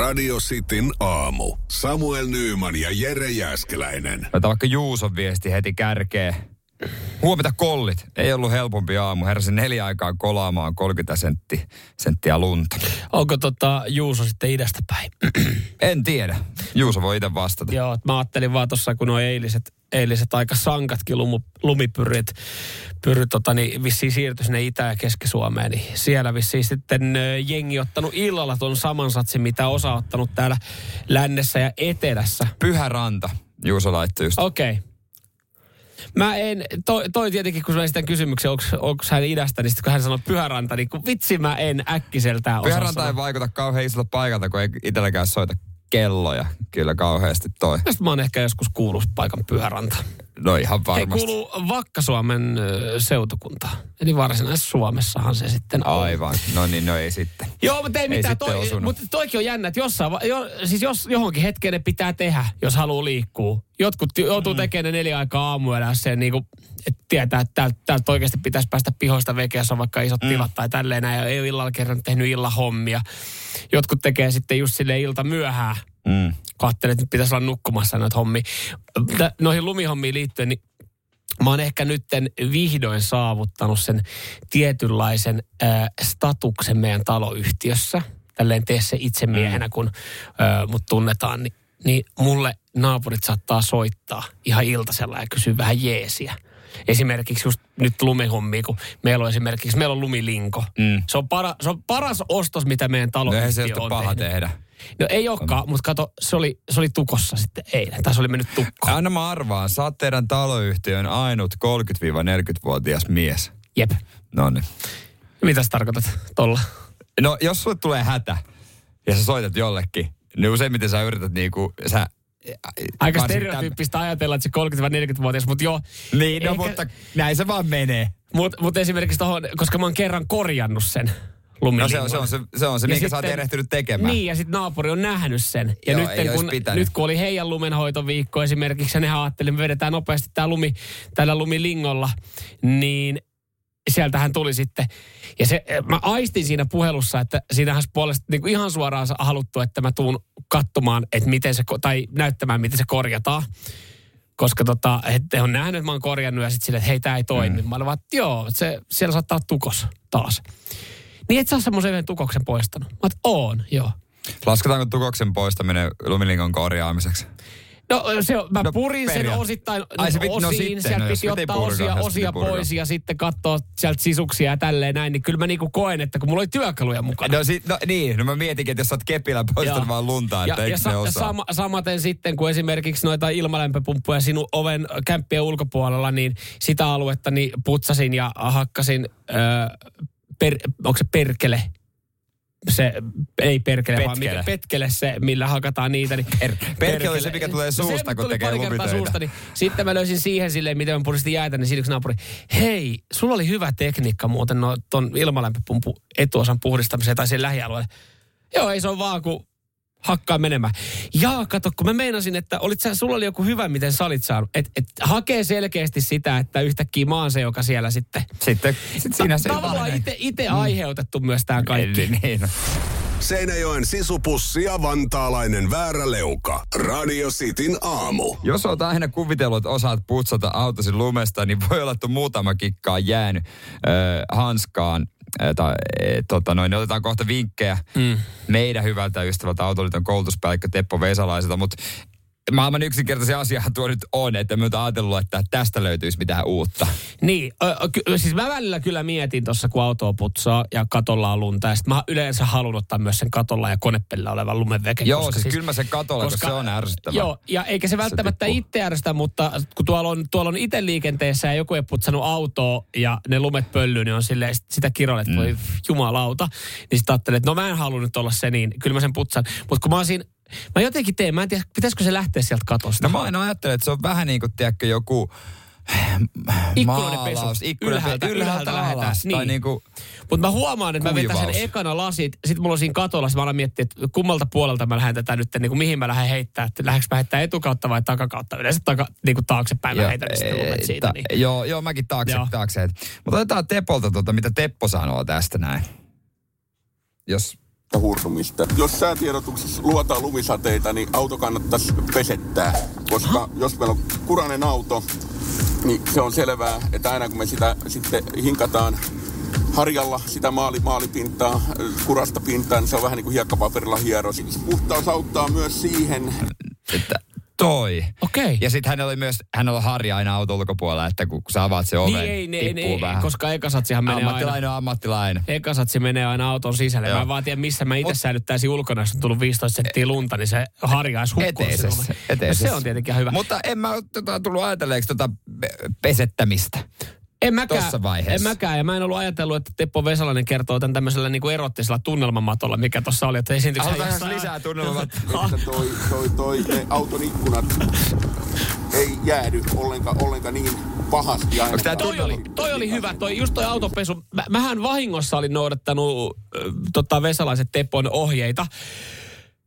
Radio Cityn aamu. Samuel Nyyman ja Jere Jäskeläinen. Laita vaikka Juuson viesti heti kärkeen. Huomenta kollit. Ei ollut helpompi aamu. Heräsin neljä aikaa kolaamaan 30 sentti, senttiä lunta. Onko tota Juuso sitten idästä päin? En tiedä. Juuso voi itse vastata. Joo, mä ajattelin vaan tuossa, kun nuo eiliset, eiliset aika sankatkin lumu, lumipyrit pyry, tota, niin vissiin siirtyi sinne Itä- ja Keski-Suomeen, niin siellä vissiin sitten jengi ottanut illalla tuon saman satsin, mitä osa ottanut täällä lännessä ja etelässä. Pyhä ranta. Juuso laittoi just. Okei. Okay. Mä en, toi, toi tietenkin, kun mä esitän kysymyksen, onko hän idästä, niin sitten kun hän sanoo pyhäranta, niin kun vitsi mä en äkkiseltään osaa Pyhäranta ei vaikuta kauhean isolta paikalta, kun ei itselläkään soita kelloja. Kyllä kauheasti toi. Tästä mä oon ehkä joskus kuullut paikan pyhäranta. No ihan Hei, varmasti. kuuluu Vakka-Suomen ö, seutukuntaan. Eli varsinaisessa Suomessahan se sitten on. Aivan. No niin, no ei sitten. Joo, mutta ei mitään. sitten Toi, osunut. mutta toikin on jännä, että jossain, jo, siis jos johonkin hetkeen ne pitää tehdä, jos haluaa liikkua. Jotkut joutuu tekemään ne neljä aikaa aamuella, jos se niin kuin, että tietää, että täältä, täältä oikeasti pitäisi päästä pihoista vekeä, jos on vaikka isot mm. tilat tai tälleen näin, ja ei ole illalla kerran tehnyt illahommia. Jotkut tekee sitten just sille ilta myöhään, Mm. katselin, että pitäisi olla nukkumassa noita hommia. Tä- Noihin lumihommiin liittyen, niin mä oon ehkä nytten vihdoin saavuttanut sen tietynlaisen äh, statuksen meidän taloyhtiössä. Tälleen tee se itse miehenä, kun äh, mut tunnetaan, niin, niin mulle naapurit saattaa soittaa ihan iltasella ja kysyä vähän jeesiä. Esimerkiksi just nyt lumihommia, kun meillä on esimerkiksi, meillä on lumilinko. Mm. Se, on para, se on paras ostos, mitä meidän No taloyhtiö ole on paha tehnyt. tehdä. No ei olekaan, mutta kato, se oli, se oli tukossa sitten eilen. Tai se oli mennyt tukkoon. Anna mä arvaan, sä oot teidän taloyhtiön ainut 30-40-vuotias mies. Jep. No niin. Mitä sä tarkoitat tolla? No jos sulle tulee hätä ja sä soitat jollekin, niin useimmiten sä yrität niinku, sä... Aika stereotyyppistä ajatella, että se 30-40-vuotias, mutta joo. tämän- Niin, no Ehkä- mutta näin se vaan menee. Mutta mut esimerkiksi tohon, koska mä oon kerran korjannut sen No lumilingon. se on se, on se, se, on se Ja minkä sä oot sitten- erehtynyt tekemään. Niin, ja sitten naapuri on nähnyt sen. Ja Joo, nyt, ei kun, nyt kun oli heidän lumenhoitoviikko esimerkiksi, ja ne ajatteli, me vedetään nopeasti tämä lumi tällä lumilingolla, niin sieltähän tuli sitten. Ja se, mä aistin siinä puhelussa, että siinähän puolesta niin kuin ihan suoraan haluttu, että mä tuun katsomaan, että miten se, tai näyttämään, miten se korjataan. Koska tota, he on nähnyt, että mä oon korjannut ja sitten silleen, että hei, tää ei toimi. Mm. Mä olin vaan, että joo, se, siellä saattaa olla tukos taas. Niin et sä ole semmoisen yhden tukoksen poistanut. Mä oon, joo. Lasketaanko tukoksen poistaminen lumilingon korjaamiseksi? No se on, mä No, purin sen periaat- osittain Ai, se pit- no osiin, sitten, sieltä no piti ottaa purkaa, osia, osia purkaa. pois ja sitten katsoa sieltä sisuksia ja tälleen näin, niin kyllä mä niinku koen, että kun mulla oli työkaluja mukana. No, sit, no niin, no mä mietinkin, että jos sä oot kepillä poistanut vaan luntaa, että ja, sa- osaa. sama, samaten sitten, kun esimerkiksi noita ilmalämpöpumppuja sinun oven kämppien ulkopuolella, niin sitä aluetta niin putsasin ja hakkasin, öö, per, onko se perkele? Se, ei perkele, vaan Petkele. mikä, petkele se, millä hakataan niitä. Niin Per- perkele on se, mikä tulee No se suusta, kun tekee lumitöitä. suusta, niin sitten mä löysin siihen silleen, miten mä puristin jäätä, niin siinä yksi naapuri, hei, sulla oli hyvä tekniikka muuten no, ton ilmalämpöpumpun etuosan puhdistamiseen tai sen lähialueelle. Joo, ei se on vaan, kun hakkaa menemään. Jaa, kato, kun mä meinasin, että olit sä, sulla oli joku hyvä, miten sä olit saanut. Et, et hakee selkeästi sitä, että yhtäkkiä mä oon se, joka siellä sitten... Sitten sit siinä se Tavallaan vaan itse, itse aiheutettu myös tämä kaikki. Niin, niin, no. Seinäjoen sisupussi ja vantaalainen vääräleuka. Radio Cityn aamu. Jos olet aina kuvitellut, että osaat putsata autosi lumesta, niin voi olla, että muutama kikka on jäänyt ö, hanskaan. Ö, tai, e, tota noin, otetaan kohta vinkkejä mm. meidän hyvältä ystävältä Autoliiton koulutuspäällikkö Teppo Vesalaiselta, mutta maailman yksinkertaisen asiahan tuo nyt on, että me ajatellut, että tästä löytyisi mitään uutta. Niin, ö, ky- siis mä välillä kyllä mietin tuossa, kun autoa putsaa ja katolla on lunta. Ja sit mä yleensä haluan ottaa myös sen katolla ja konepellillä olevan lumenveken. Joo, koska siis, kyllä mä sen katolla, koska, koska se on ärsyttävää. Joo, ja eikä se välttämättä tippuu. itse ärsytä, mutta kun tuolla on, tuolla on itse liikenteessä ja joku ei putsannut autoa ja ne lumet pöllyy, niin on silleen sit- sitä kirolle, että voi jumalauta. Niin sitten ajattelin, että no mä en halua nyt olla se, niin kyllä mä sen putsan. Mutta kun mä oon siinä, mä jotenkin teen, mä en tiedä, pitäisikö se lähteä sieltä katosta. No mä aina ajattelen, että se on vähän niin kuin, tiedätkö, joku maalaus, ikkunoiden Ylhäältä- ylhäältä, ylhäältä alas. Niin. niin kuin, Mutta mä huomaan, että mä vetäsen Kuivaus. ekana lasit, sitten mulla on siinä katolla, sit mä alan miettiä, että kummalta puolelta mä lähden tätä nyt, niin kuin mihin mä lähden heittää, että lähdenkö mä heittää etukautta vai takakautta. Yleensä taka, niin kuin taaksepäin mä heitän sitten ei, lumet siitä. ta- Niin. Joo, joo, mäkin taakse, Joo. taakse. Mutta otetaan Tepolta tuota, mitä Teppo sanoo tästä näin. Jos hurtumista. Jos säätiedotuksessa luotaan lumisateita, niin auto kannattaisi pesettää, koska jos meillä on kurainen auto, niin se on selvää, että aina kun me sitä sitten hinkataan harjalla sitä maali, maalipintaa, kurasta pintaa, niin se on vähän niin kuin hiekkapaperilla hiero. Se puhtaus auttaa myös siihen, Että toi. Okei. Ja sitten hänellä oli myös, hänellä on harja aina auto ulkopuolella, että kun, sä avaat se oven, Niin ei, ne, tippuu ei, ei, vähän. koska ekasatsihan menee aina. ammattilainen on ammattilainen. Ekasatsi menee aina auton sisälle. Joo. Mä en vaan tiedä, missä mä itse säilyttäisin ulkona, jos on tullut 15 senttiä lunta, niin se harjaisi hukkua Eteisessä. eteisessä. No se on tietenkin hyvä. Mutta en mä tota, tullut ajatelleeksi tota pe- pesettämistä. En mäkään, tossa vaiheessa. En mäkään, ja mä en ollut ajatellut, että Teppo Vesalainen kertoo tämän tämmöisellä niin kuin erottisella tunnelmamatolla, mikä tuossa oli, että esiintyykö jossain- lisää tunnelmaa. että toi, toi, toi, ne auton ikkunat ei jäädy ollenkaan, ollenkaan niin pahasti aina. Tää Toi oli, toi oli hyvä, toi, just toi autopesu. Mä, mähän vahingossa olin noudattanut äh, tota Vesalaiset Tepon ohjeita.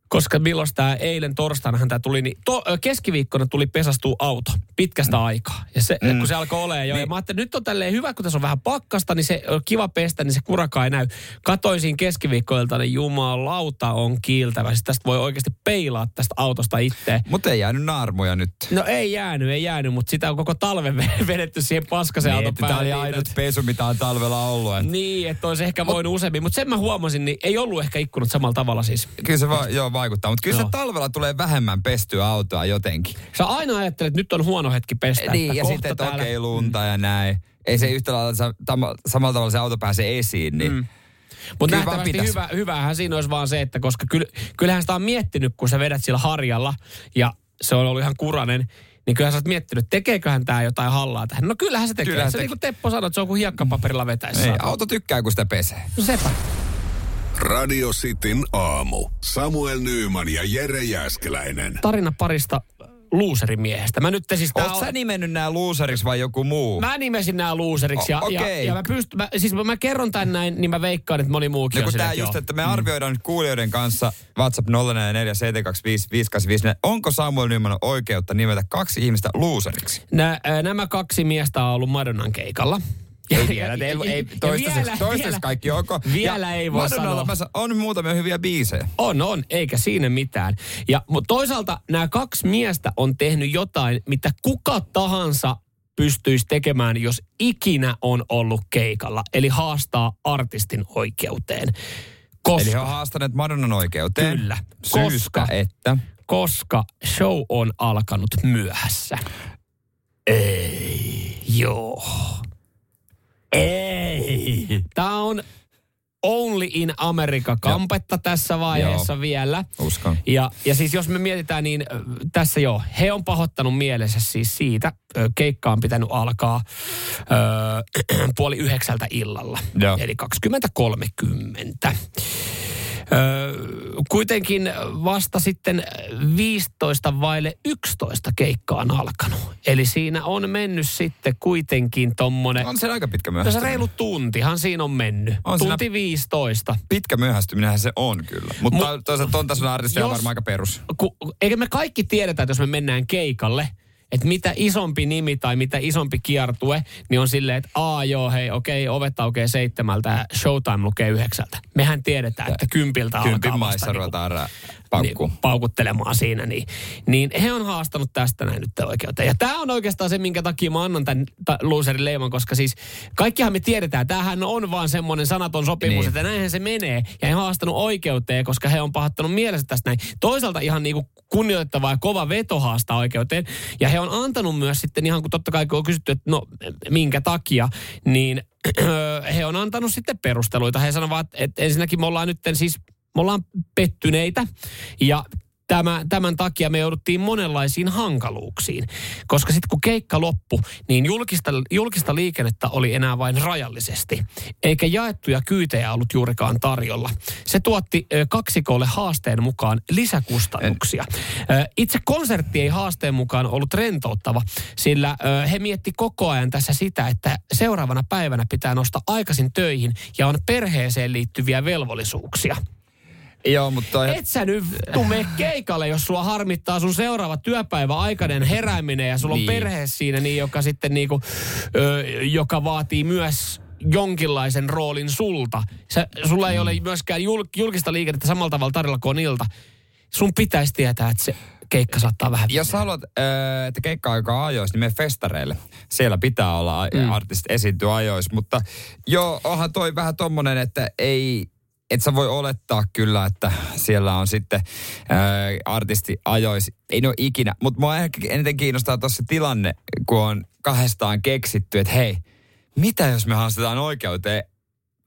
Koska milloin tämä eilen torstainahan tämä tuli, niin to, keskiviikkona tuli pesastua auto pitkästä mm. aikaa. Ja se, mm. kun se alkoi olemaan jo. Niin. Ja mä ajattelin, että nyt on tälleen hyvä, kun tässä on vähän pakkasta, niin se on kiva pestä, niin se kuraka ei näy. Katoin siinä keskiviikkoilta, niin jumalauta on kiiltävä. Siis tästä voi oikeasti peilaa tästä autosta itse. Mutta ei jäänyt naarmuja nyt. No ei jäänyt, ei jäänyt, mutta sitä on koko talven vedetty siihen paskaseen Niin, auton että Tämä päälle. oli niin, ainut pesu, mitä on talvella ollut. Että niin, että olisi ehkä voinut useammin. Mutta sen mä huomasin, niin ei ollut ehkä ikkunat samalla tavalla siis. Kyllä se va- joo, vaikuttaa, mutta kyllä se talvella tulee vähemmän pestyä autoa jotenkin. Sä aina ajattelet, että nyt on huono hetki pestä. niin, ja sitten, että täällä- okei, lunta ja näin. Ei se yhtä lailla tama- samalla tavalla se auto pääsee esiin, niin mm. Mutta nähtävästi hyvä, hyvähän siinä olisi vaan se, että koska kyll, kyllähän sitä on miettinyt, kun sä vedät sillä harjalla ja se on ollut ihan kuranen, niin kyllähän sä oot miettinyt, tekeeköhän tämä jotain hallaa tähän. No kyllähän se tekee. Kyllähän se se niin kuin Teppo sanoi, että se on kuin hiekkapaperilla vetäisi. ei, auto tykkää, kun sitä pesee. No sepä. Radio Cityn aamu. Samuel Nyyman ja Jere Jäskeläinen. Tarina parista luuserimiehestä. Mä nyt siis Oot sä nimennyt nämä loseriksi vai joku muu? Mä nimesin nämä loseriksi ja, O- ja, okei. ja mä, pyst, mä, siis mä kerron tän näin, niin mä veikkaan, että moni muukin No on tää just, että me arvioidaan nyt kuulijoiden kanssa WhatsApp 0447255854. Onko Samuel Nyman oikeutta nimetä kaksi ihmistä loseriksi? Nä, ää, nämä kaksi miestä on ollut Madonnan keikalla. Ei vielä, ei, ei, toistaiseksi, vielä- toistaiseksi vielä- kaikki ok. Vielä Ja ei voi sanoa. mä on muutamia hyviä biisejä. On, on, eikä siinä mitään. Ja mutta toisaalta nämä kaksi miestä on tehnyt jotain, mitä kuka tahansa pystyisi tekemään, jos ikinä on ollut keikalla. Eli haastaa artistin oikeuteen. Koska, Eli he on haastaneet Madonnan oikeuteen. Kyllä, Syystä, koska- että... koska show on alkanut myöhässä. Ei. Joo. On Only in America kampetta tässä vaiheessa Joo. vielä. Uskon. Ja, ja siis jos me mietitään, niin tässä jo, he on pahoittanut mielensä siis siitä. Keikka on pitänyt alkaa ö, puoli yhdeksältä illalla. Joo. Eli 20.30. Öö, kuitenkin vasta sitten 15 vaille 11 keikka on alkanut. Eli siinä on mennyt sitten kuitenkin tommonen... On se aika pitkä se myöhästyminen. reilu tuntihan siinä on mennyt. On Tunti 15. Pitkä myöhästyminenhän se on kyllä. Mutta Mu- toisaalta tason artisti on varmaan aika perus. Ku, eikä me kaikki tiedetä, että jos me mennään keikalle, että mitä isompi nimi tai mitä isompi kiertue, niin on silleen, että aa joo, hei, okei, ovet aukeaa seitsemältä ja showtime lukee yhdeksältä. Mehän tiedetään, että kympiltä Kympin alkaa maissa vasta niinku- ruvetaan niin, paukuttelemaan siinä. Niin, niin he on haastanut tästä näin nyt oikeuteen. Ja tämä on oikeastaan se, minkä takia mä annan tämän ta- loserin leiman, koska siis kaikkihan me tiedetään, tämähän on vaan semmoinen sanaton sopimus, Niin. niin. että näinhän se menee. Ja he on haastanut oikeuteen, koska he on pahattanut mielessä tästä näin. Toisaalta ihan niinku kunnioittava ja kova veto haastaa oikeuteen. Ja he on antanut myös sitten ihan kun totta kai kun on kysytty, että no minkä takia, niin he on antanut sitten perusteluita. He sanovat, että ensinnäkin me ollaan nyt siis me ollaan pettyneitä ja tämä, tämän takia me jouduttiin monenlaisiin hankaluuksiin. Koska sitten kun keikka loppui, niin julkista, julkista liikennettä oli enää vain rajallisesti. Eikä jaettuja kyytejä ollut juurikaan tarjolla. Se tuotti kaksikolle haasteen mukaan lisäkustannuksia. Itse konsertti ei haasteen mukaan ollut rentouttava, sillä he mietti koko ajan tässä sitä, että seuraavana päivänä pitää nostaa aikaisin töihin ja on perheeseen liittyviä velvollisuuksia. Joo, mutta toi... Et sä nyt tuu mene keikalle, jos sua harmittaa sun seuraava työpäivä aikainen herääminen ja sulla on Niin. perhe siinä, niin joka sitten niinku, ö, joka vaatii myös jonkinlaisen roolin sulta. Sä, sulla ei ole myöskään jul, julkista liikennettä samalla tavalla tarjolla kuin on ilta. Sun pitäisi tietää, että se keikka saattaa vähän Jos sä haluat, äh, että keikka aika ajoissa, niin mene festareille. Siellä pitää olla mm. artistit esiintyä ajoissa. Mutta joo, onhan toi vähän tommonen, että ei, et sä voi olettaa kyllä, että siellä on sitten ää, artisti ajois. Ei ne ole ikinä, mutta mua ehkä eniten kiinnostaa tuossa tilanne, kun on kahdestaan keksitty, että hei, mitä jos me haastetaan oikeuteen?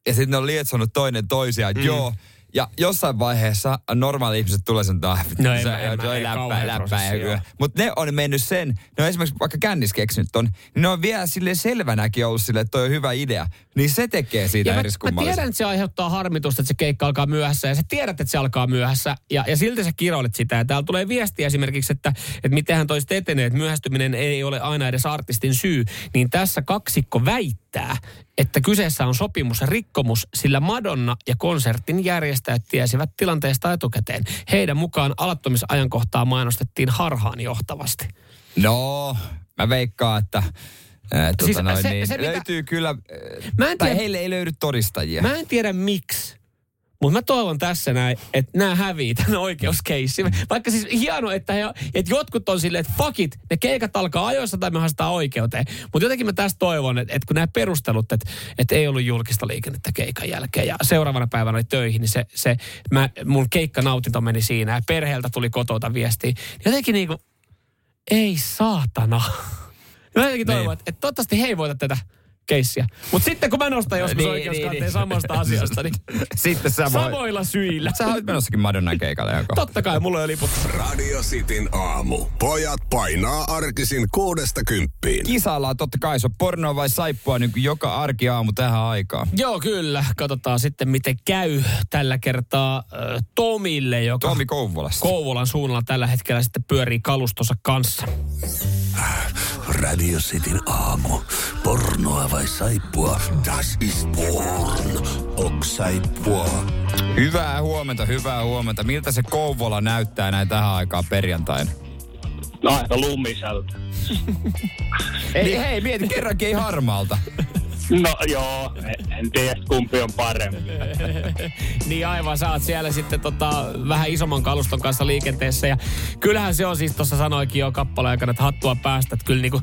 Ja sitten ne on lietsonut toinen toisiaan, mm. joo, ja jossain vaiheessa normaali ihmiset tulee sen että No se, mä- en mä- se ei läppää, kauhea läppää. joo. Mutta ne on mennyt sen, ne on esimerkiksi vaikka kännis keksinyt ton, niin ne on vielä sille selvänäkin ollut sille, että toi on hyvä idea. Niin se tekee siitä Ja mä, mä tiedän, että se aiheuttaa harmitusta, että se keikka alkaa myöhässä. Ja sä tiedät, että se alkaa myöhässä. Ja, ja silti sä kiroilet sitä. Ja täällä tulee viestiä esimerkiksi, että, että mitenhän toiset etenee, että myöhästyminen ei ole aina edes artistin syy. Niin tässä kaksikko väittää, että kyseessä on sopimus rikkomus, sillä Madonna ja konsertin järjestäjät tiesivät tilanteesta etukäteen. Heidän mukaan alattomisajankohtaa mainostettiin harhaan johtavasti. No, mä veikkaan, että Ää, tota Siis noin, se- niin, se mitä- löytyy kyllä, Mä en tai tiedä- heille ei löydy todistajia. Mä en tiedä miksi. Mutta mä toivon tässä näin, että nämä hävii tämän oikeuskeissin. Vaikka siis hienoa, että, he, että jotkut on silleen, että fuck it, ne keikat alkaa ajoissa tai me haastetaan oikeuteen. Mutta jotenkin mä tästä toivon, että, että kun nämä perustelut, että, että ei ollut julkista liikennettä keikan jälkeen ja seuraavana päivänä oli töihin, niin se, se mä, mun keikkanautinto meni siinä ja perheeltä tuli kotouta viestiä. Niin jotenkin niinku, ei saatana. Mä jotenkin toivon, Niin. että, että toivottavasti he ei voita tätä keissiä. Mutta sitten kun mä nostan joskus niin, oikeuskanteen niin, samasta asiasta, niin Sitten sä voit. samoilla syillä. Sä olet menossakin Madonnan keikalle joko? Totta kai, mulla on jo liput. Radio Cityn aamu. Pojat painaa arkisin kuudesta kymppiin. Kisaillaan totta kai, se on pornoa vai saippua niin kuin joka arkiaamu tähän aikaan. Joo, kyllä. Katsotaan sitten, miten käy tällä kertaa äh, Tomille, joka Tomi Kouvolasta. Kouvolan suunnalla tällä hetkellä sitten pyörii kalustonsa kanssa. Radio Cityn aamu. Pornoa vai saippua? Das ist porn. Ok saippua. Hyvää huomenta, hyvää huomenta. Miltä se Kouvola näyttää näin tähän aikaan perjantaina? No aika lumiselta. Ei, hei, mieti, kerrankin ei harmaalta. No joo, en, tiedä kumpi on parempi. Niin aivan, sä oot siellä sitten tota, vähän isomman kaluston kanssa liikenteessä. Ja kyllähän se on siis, tuossa sanoikin jo kappaleen aikana, että hattua päästä. Että kyllä, niinku,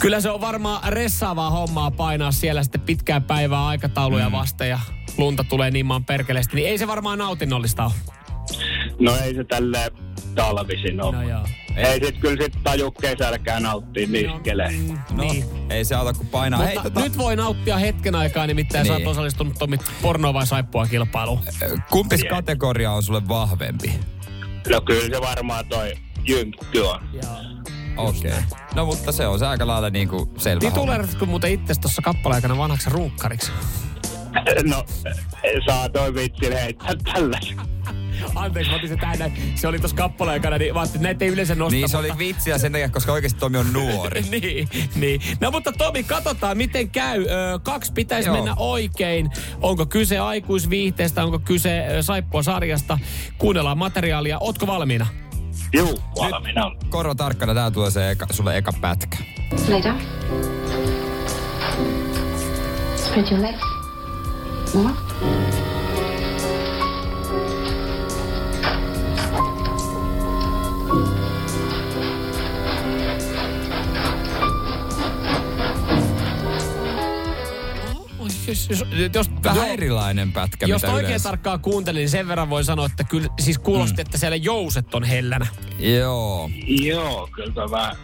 kyllä se on varmaan ressaavaa hommaa painaa siellä sitten pitkää päivää aikatauluja mm. vasten. Ja lunta tulee niin maan perkeleesti. Niin ei se varmaan nautinnollista ole. No ei se tälle talvisin ole. No joo. Ei sit kyllä sit taju kesälläkään nauttia niskeleen. No, Niin. ei se auta kuin painaa. Mutta Hei, tota, nyt voi nauttia hetken aikaa, nimittäin niin. sä Niin. oot osallistunut Tomi pornoa vai saippua kilpailuun. kumpis kategoria on sulle vahvempi? No kyllä se varmaan toi jynkky on. Okei. Okay. No mutta se on se aika lailla niin kuin selvä. Tituleeratko muuten itse tuossa kappaleen aikana vanhaksi ruukkariksi? No, saa toi vitsi heittää tällä. Anteeksi, mä otin se tähän näin. Se oli tuossa kappaleen aikana, niin mä ajattelin, että näitä ei yleensä nosta. Niin se oli mutta- vitsiä sen takia, koska oikeasti Tomi on nuori. niin, niin. No mutta Tomi, katsotaan miten käy. Ö, kaksi pitäisi Joo. mennä oikein. Onko kyse aikuisviihteestä, onko kyse saippua sarjasta? Kuunnellaan materiaalia. Ootko valmiina? Juu, valmiina on. Korva tarkkana, tää tulee se eka, sulle eka pätkä. Down. Spread your legs. More. Jos, jos, jos, Vähän joo. erilainen pätkä, Jos mitä oikein yleensä. tarkkaan kuuntelin, niin sen verran voi sanoa, että kyllä siis kuulosti, mm. että siellä jouset on hellänä. Joo. Joo, kyllä vähän,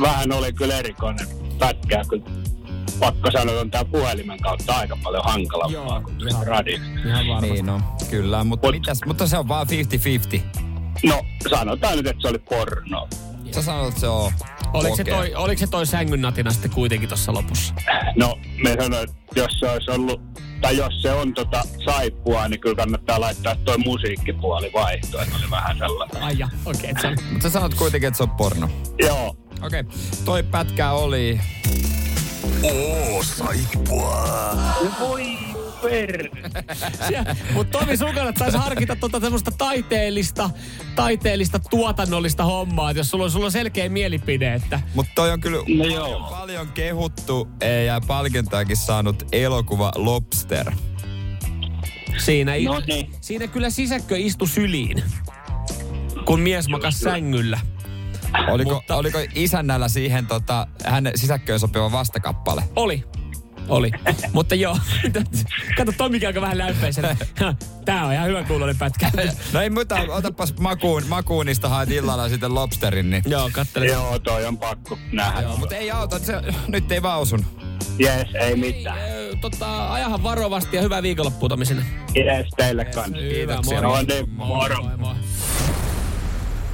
vähän oli kyllä erikoinen pätkää, kun pakko sanoa, että on tää puhelimen kautta aika paljon hankalampaa Joo, kuin ihan- radio. Ihan varmasti. Niin no, kyllä. Mutta, Mut- mitäs, mutta se on vaan 50-50. No, sanotaan nyt, että se oli porno. Sä sanoit, että se on Oliko se, okei. toi, oliko se toi sängyn natina sitten kuitenkin tuossa lopussa? No, me sanoin, että jos se olisi ollut, tai jos se on tota saippua, niin kyllä kannattaa laittaa toi musiikkipuoli vaihtoon, että oli vähän sellainen. Ai ja, okei. Okay, Mutta sä sanot kuitenkin, että se on porno. Joo, Okei. Okay. Toi pätkä oli... Oo, saippua. voi per... Mutta Tomi, sun kannattaisi harkita tuota semmoista taiteellista, taiteellista tuotannollista hommaa, että jos sulla on, sulla on selkeä mielipide, että Mutta toi on kyllä No joo. paljon kehuttu eh, ja palkintoakin saanut elokuva Lobster. siinä, No niin. siinä kyllä sisäkkö istu syliin, kun mies makas sängyllä. Oliko, Mutta- oliko isännällä siihen tota, hänen sisäkköön sopiva vastakappale? Oli. Oli. Mutta joo, kato Tomikin aika vähän lämpöisenä. Tää on ihan hyvä kuulonen pätkä. No ei muuta, otapas makuun, makuunista haet illalla sitten lobsterin, niin... joo, kattele. Joo, toi on pakko nähdä. Mutta ei auta, se, nyt ei vaan osun. Jes, ei mitään. Ö, Tota, ajahan varovasti ja hyvää viikonloppua Tomi sinne. Jes, teille kanssa. Kiitoksia. No niin, moro. Moi, moi.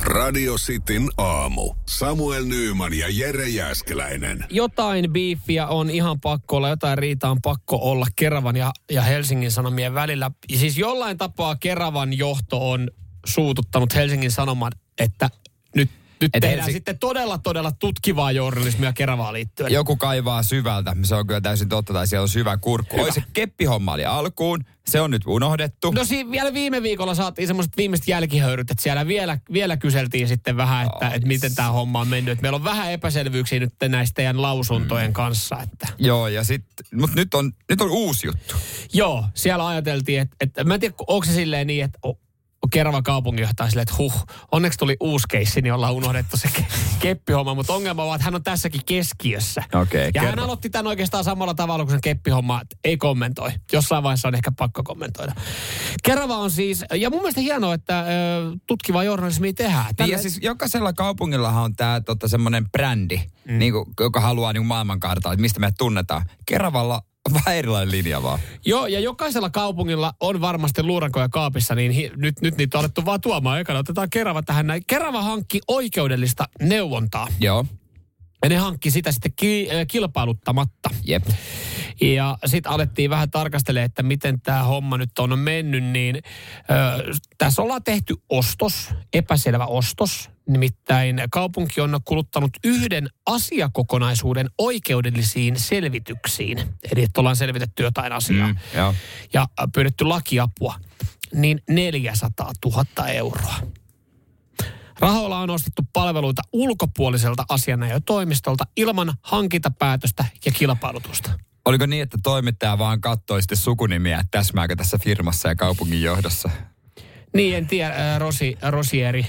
Radio Cityn aamu. Samuel Nyyman ja Jere Jäskeläinen. jotain biifiä on ihan pakko olla, jotain riitaa on pakko olla Keravan ja, ja Helsingin Sanomien välillä. Ja siis jollain tapaa Keravan johto on suututtanut Helsingin Sanoman, että nyt, nyt Et tehdään Helsi- sitten todella, todella tutkivaa journalismia Keravaan liittyen. Joku kaivaa syvältä, se on kyllä täysin totta, tai siellä on syvä kurkku. Oi se keppihomma oli alkuun, se on nyt unohdettu. No siinä vielä viime viikolla saatiin semmoiset viimeiset jälkihöyryt, että siellä vielä, vielä kyseltiin sitten vähän, että, että miten tämä homma on mennyt. Että meillä on vähän epäselvyyksiä nyt näistä teidän lausuntojen kanssa. Että. Joo, ja sit, mutta nyt on, nyt on uusi juttu. Joo, siellä ajateltiin, että, että mä en tiedä, onko se silleen niin, että Kerava kaupunginjohtaja silleen, että huh, onneksi tuli uusi keissi, niin ollaan unohdettu se ke- keppihomma, mutta ongelma on, että hän on tässäkin keskiössä. Okei, ja hän kerro. aloitti tämän oikeastaan samalla tavalla kuin sen keppihomma, että ei kommentoi. Jossain vaiheessa on ehkä pakko kommentoida. Kerava on siis, ja mun mielestä hienoa, että ö, tutkivaa journalismia tehdään. Niin, Tällä- ja siis jokaisella kaupungillahan on tämä tota, semmoinen brändi, mm. niin kuin, joka haluaa niin maailmankartalla, että mistä me tunnetaan. Keravalla vähän erilainen linja vaan. Joo, ja jokaisella kaupungilla on varmasti luurankoja kaapissa, niin hi, nyt, nyt niitä on alettu vaan tuomaan. Ekana otetaan Kerava tähän näin. Kerava hankki oikeudellista neuvontaa. Joo, Ja ne hankki sitä sitten ki, äh, kilpailuttamatta. jep. Ja sitten alettiin vähän tarkastelemaan, että miten tämä homma nyt on mennyt, niin ö, tässä ollaan tehty ostos, epäselvä ostos. Nimittäin kaupunki on kuluttanut yhden asiakokonaisuuden oikeudellisiin selvityksiin. Eli että ollaan selvitetty jotain asiaa Mm, joo. ja pyydetty lakiapua, niin 400 000 euroa. Rahoilla on ostettu palveluita ulkopuoliselta asianajotoimistolta ilman hankintapäätöstä ja kilpailutusta. Oliko niin, että toimittaja vaan katsoi sitten sukunimiä, että täsmääkö tässä firmassa ja kaupungin johdossa? Niin, en tiedä, ää, Rosi, Rosieri.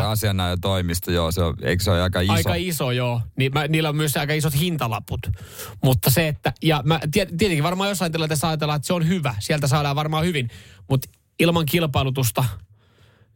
tää. asianajotoimisto, joo, se on, eikö se ole aika iso? Aika iso, joo. Niin mä, niillä on myös aika isot hintalaput. Mutta se, että, ja mä, tiet- tietenkin varmaan jossain tilanteessa ajatellaan, että se on hyvä. Sieltä saadaan varmaan hyvin. Mutta ilman kilpailutusta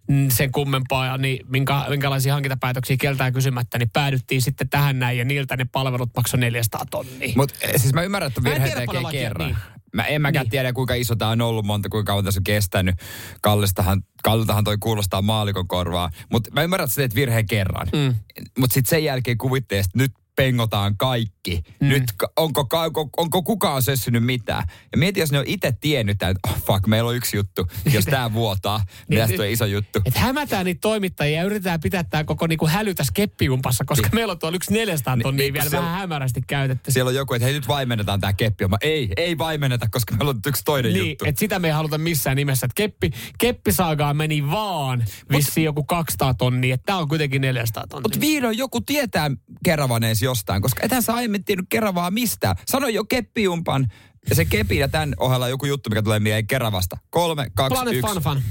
mm, sen kummempaa, niin minkä, minkälaisia hankintapäätöksiä keltään kysymättä, niin päädyttiin sitten tähän näin, ja niiltä ne palvelut maksoi 400 tonnia. Mutta siis mä ymmärrän, että virhe tekee kerran. niin. Mä en mäkään Niin. tiedä, kuinka iso tämä on ollut, monta, kuinka kauan tässä on kestänyt. Kallistahan, Kalliltahan toi kuulostaa maalikon korvaa. Mutta mä ymmärrän, että sä teet virheen kerran. Mm. Mutta sitten sen jälkeen kuvitteet, että nyt pengotaan kaikki. Mm. Nyt onko, onko, onko kukaan sössynyt mitään. Ja mieti, jos ne on itse tiennyt, että oh, fuck, meillä on yksi juttu. Jos tämä vuotaa, niin Niin, tästä on iso juttu. Että hämätään niitä toimittajia ja yritetään pitää tämä koko niinku hälytä skeppiumpassa, koska meillä on tuolla yksi 400 tonnia niin, vielä on- vähän hämärästi käytetty. Siellä on joku, että hei nyt vaimennetaan tämä keppi. Mä, ei, ei vaimenneta, koska meillä on yksi toinen Niin, juttu. että sitä me ei haluta missään nimessä. Että keppi, keppisaagaan meni vaan vissiin joku 200 tonnia, tämä on kuitenkin 400 tonnia. Mutta vihdoin joku tietää Keravan edes jostain, koska ethän sä aiemmin tiennyt Keravaa mistään. Sano jo keppijumpan ja se kepi ja tämän ohella joku juttu, mikä tulee mieleen Keravasta. Kolme, kaksi, Planet yksi. Fun Fun.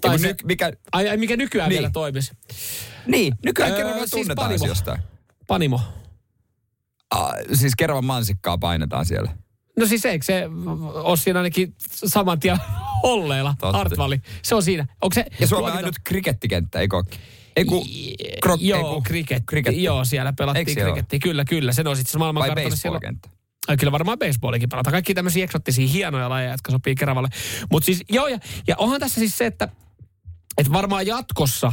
Tai se, ny, mikä, ai, ai, mikä nykyään Niin. vielä toimisi. niin, nykyään Öö, Kerava siis tunnetaan Panimo. jostain. Panimo. Ah, siis Keravan mansikkaa painetaan siellä. No siis eikö se ole siinä ainakin saman tien olleilla, Totta. Hartwalli. Se on siinä. Onko se, Ja Suomen luokiteltu- ainut krikettikenttä, ei kokki. Ei ku, krok, Joo, ku, kriket. kriketti. Joo, siellä pelattiin krikettiä. Kyllä, kyllä. Se on sitten maailman. Ai, Kyllä varmaan baseballikin pelataan. Kaikki tämmöisiä eksottisia hienoja lajeja, jotka sopii Keravalle. Mutta siis, joo, ja, ja onhan tässä siis se, että, että varmaan jatkossa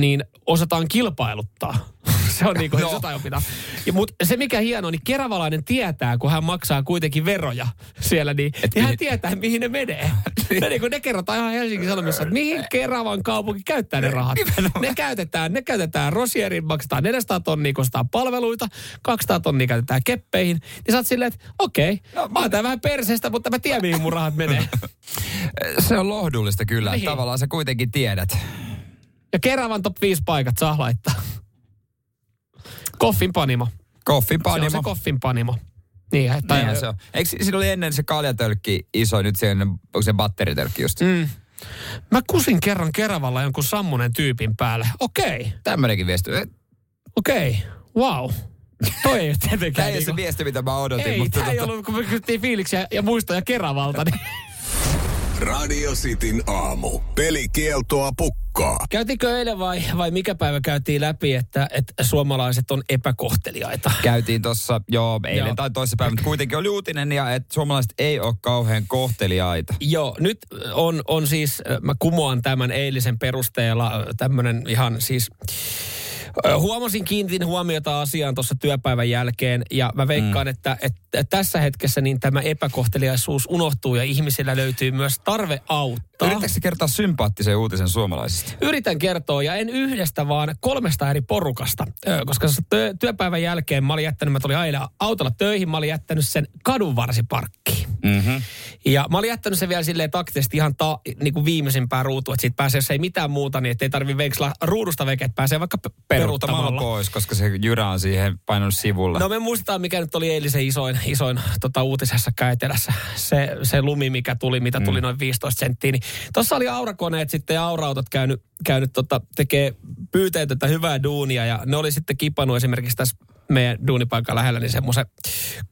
niin osataan kilpailuttaa Se on niinku, no. jotain pitää. Ja, mut se mikä hieno, niin keravalainen tietää, kun hän maksaa kuitenkin veroja siellä, niin, Et niin hän tietää, mihin ne menee. ne, niin ne kerrotaan ihan Helsingin Sanomissa, että mihin Keravan kaupunki käyttää ne rahat. Ne käytetään, ne käytetään Rosierin, maksetaan 400 tonnia, kostetaan palveluita, 200 tonnia käytetään keppeihin. Niin sä oot silleen, että okei, okay, mä oon vähän perseestä, mutta mä tiedän, mihin mun rahat menee. se on lohdullista kyllä. Niin. Tavallaan sä kuitenkin tiedät. Ja Keravan top 5 paikat saa laittaa. Koffin panimo. Koffin panimo. Se on se koffin panimo. Niin, tai niin se on. Eikö siinä oli ennen se kaljatölkki iso, nyt se, onko se batteritölkki just? Mm. Mä kusin kerran Keravalla jonkun sammunen tyypin päälle. Okei. Okay. Tämmönenkin viesti. Okei. Okay. Wow. Toi ei tietenkään. Tämä ei niinku... se viesti, mitä mä odotin. Ei, mutta tämä tota... ei ollut, kun me kysyttiin fiiliksiä ja muistoja Keravalta. Niin... Radio Cityn aamu. Pelikieltoa pukkaa. Käytiinkö eilen vai, vai mikä päivä käytiin läpi, että, että suomalaiset on epäkohteliaita? Käytiin tuossa, joo, eilen joo. tai toisessa päivänä, mutta kuitenkin oli uutinen, ja että suomalaiset ei ole kauhean kohteliaita. Joo, nyt on, on siis, mä kumoan tämän eilisen perusteella tämmöinen ihan siis Huomasin, kiinnitin huomiota asiaan tuossa työpäivän jälkeen ja mä veikkaan, mm. että, että tässä hetkessä niin tämä epäkohteliaisuus unohtuu ja ihmisillä löytyy myös tarve auttaa. Yritätkö kertoa sympaattisen uutisen suomalaisista? Yritän kertoa ja en yhdestä, vaan kolmesta eri porukasta. Koska työpäivän jälkeen mä olin jättänyt, mä tulin aina autolla töihin, mä olin jättänyt sen kadunvarsiparkkiin. Mm-hmm. Ja mä olin jättänyt sen vielä silleen taktisesti ihan ta, niin kuin viimeisimpään ruutuun, että siitä pääsee, jos ei mitään muuta, niin ettei tarvi veksla ruudusta veke, että pääsee vaikka peruuttamalla pois, koska se jyrä on siihen painunut sivulle. No me muistetaan, mikä nyt oli eilisen isoin, isoin tota, uutisessa käytelässä. Se, se lumi, mikä tuli, mitä tuli mm. noin 15 senttiä. Niin Tuossa oli aurakoneet sitten ja aurautot käynyt, käynyt tota, tekee pyyteen tätä hyvää duunia. Ja ne oli sitten kipannut esimerkiksi tässä meidän duunipaikan lähellä, niin semmoisen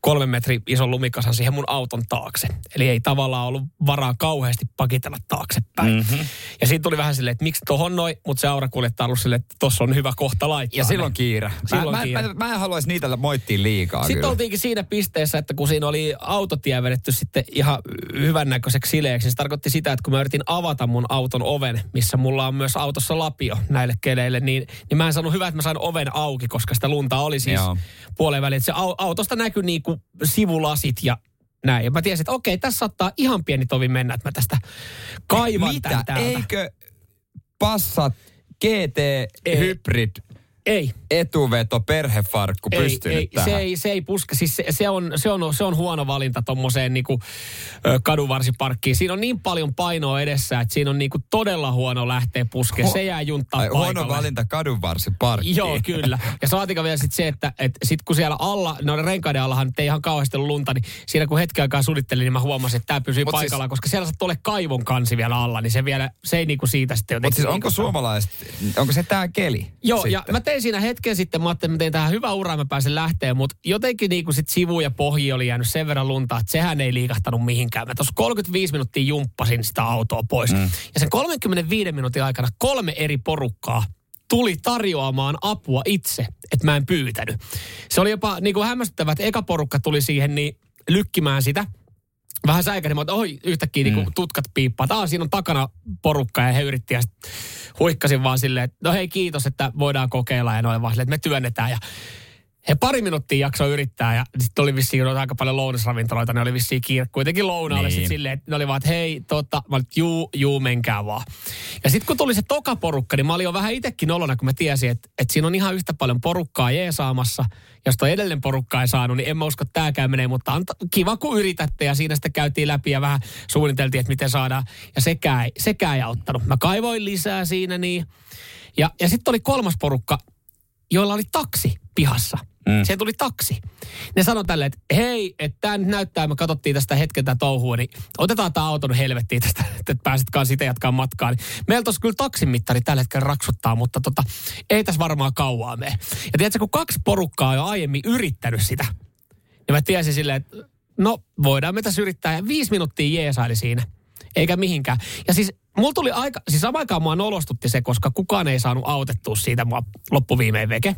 kolmen metri ison lumikasan siihen mun auton taakse. Eli ei tavallaan ollut varaa kauheasti pakitella taaksepäin. Mm-hmm. Ja siitä tuli vähän silleen, että miksi tohon noin, mutta se aurakuljettaja ollut silleen, että tossa on hyvä kohta laittaa. Ja silloin kiire. Silloin mä, kiire. Mä, mä, mä en haluaisi niitä moittia liikaa Sitten kyllä. oltiinkin siinä pisteessä, että kun siinä oli autotie vedetty sitten ihan hyvännäköiseksi sileeksi, se tarkoitti sitä, että kun mä yritin avata mun auton oven, missä mulla on myös autossa lapio näille keleille, niin, niin mä en saanut hyvä, että mä sain oven auki, koska sitä lunta oli siis Joo. puoleen väliin. Se autosta näkyi niin kuin sivulasit ja näin. Ja mä tiesin, että okei, tässä saattaa ihan pieni tovi mennä, että mä tästä kaivan Mitä? Tämän täältä. Eikö Passat GT. Hybrid ei. Etuveto, perhefarkku ei, pystynyt ei, tähän. Se ei, se ei puske. Siis se, se, on, se, on, se on huono valinta tuommoiseen niinku, kadunvarsiparkkiin. Siinä on niin paljon painoa edessä, että siinä on niinku todella huono lähteä puskeen. Se jää junttaa Ai, Huono valinta kadunvarsiparkkiin. Joo, kyllä. Ja saatika vielä sitten se, että et sit kun siellä alla, no renkaiden allahan ei ihan kauheasti lunta, niin siinä kun hetken aikaa suunnittelin, niin mä huomasin, että tämä pysyy Mut paikalla, siis, koska siellä sattuu ole kaivon kansi vielä alla, niin se vielä, se ei niinku siitä sitten jotenkin... Mutta siis onko suomalaiset, onko se tämä keli? Joo, sitten? ja mä tein siinä hetken sitten, mä ajattelin, että mä tein tähän hyvä ura, mä pääsen lähteen, mutta jotenkin niin kuin sit sivu ja pohji oli jäänyt sen verran lunta, että sehän ei liikahtanut mihinkään. Mä tuossa 35 minuuttia jumppasin sitä autoa pois. Mm. Ja sen 35 minuutin aikana kolme eri porukkaa tuli tarjoamaan apua itse, että mä en pyytänyt. Se oli jopa niin kuin hämmästyttävää, että eka porukka tuli siihen niin lykkimään sitä – vähän säikärin, mutta oi, yhtäkkiä niin mm. niin tutkat piippaa. Taas siinä on takana porukka ja he yritti ja huikkasin vaan silleen, että no hei kiitos, että voidaan kokeilla ja noin vaan silleen, että me työnnetään ja he pari minuuttia jaksoi yrittää ja sitten oli vissiin aika paljon lounasravintoloita, ne oli vissiin kiire kuitenkin lounaalle niin. sitten silleen, että ne oli vaan, että hei, totta, mä olin, juu, juu, menkää vaan. Ja sitten kun tuli se toka porukka, niin mä olin jo vähän itsekin nolona, kun mä tiesin, että, että siinä on ihan yhtä paljon porukkaa jeesaamassa. Jos toi edellinen porukka ei saanut, niin en mä usko, että tämäkään menee, mutta anta, kiva kun yritätte ja siinä sitten käytiin läpi ja vähän suunniteltiin, että miten saadaan. Ja sekään, sekään ei auttanut. Mä kaivoin lisää siinä niin. Ja, ja sitten oli kolmas porukka, joilla oli taksi pihassa. Mm. Siihen tuli taksi. Ne sanoi tälle, että hei, että tämä nyt näyttää, me katsottiin tästä hetken tätä touhua, niin otetaan tämä auto helvettiin tästä, että pääset kanssa itse jatkaa matkaa. Niin meillä tuossa kyllä taksimittari tällä hetkellä raksuttaa, mutta tota, ei tässä varmaan kauaa mene. Ja tiedätkö, kun kaksi porukkaa on jo aiemmin yrittänyt sitä, niin mä tiesin silleen, että no voidaan me tässä yrittää. Ja viisi minuuttia jeesaili siinä, eikä mihinkään. Ja siis mulla tuli aika, siis samaan aikaan mua nolostutti se, koska kukaan ei saanut autettua siitä mua loppuviimeen veke.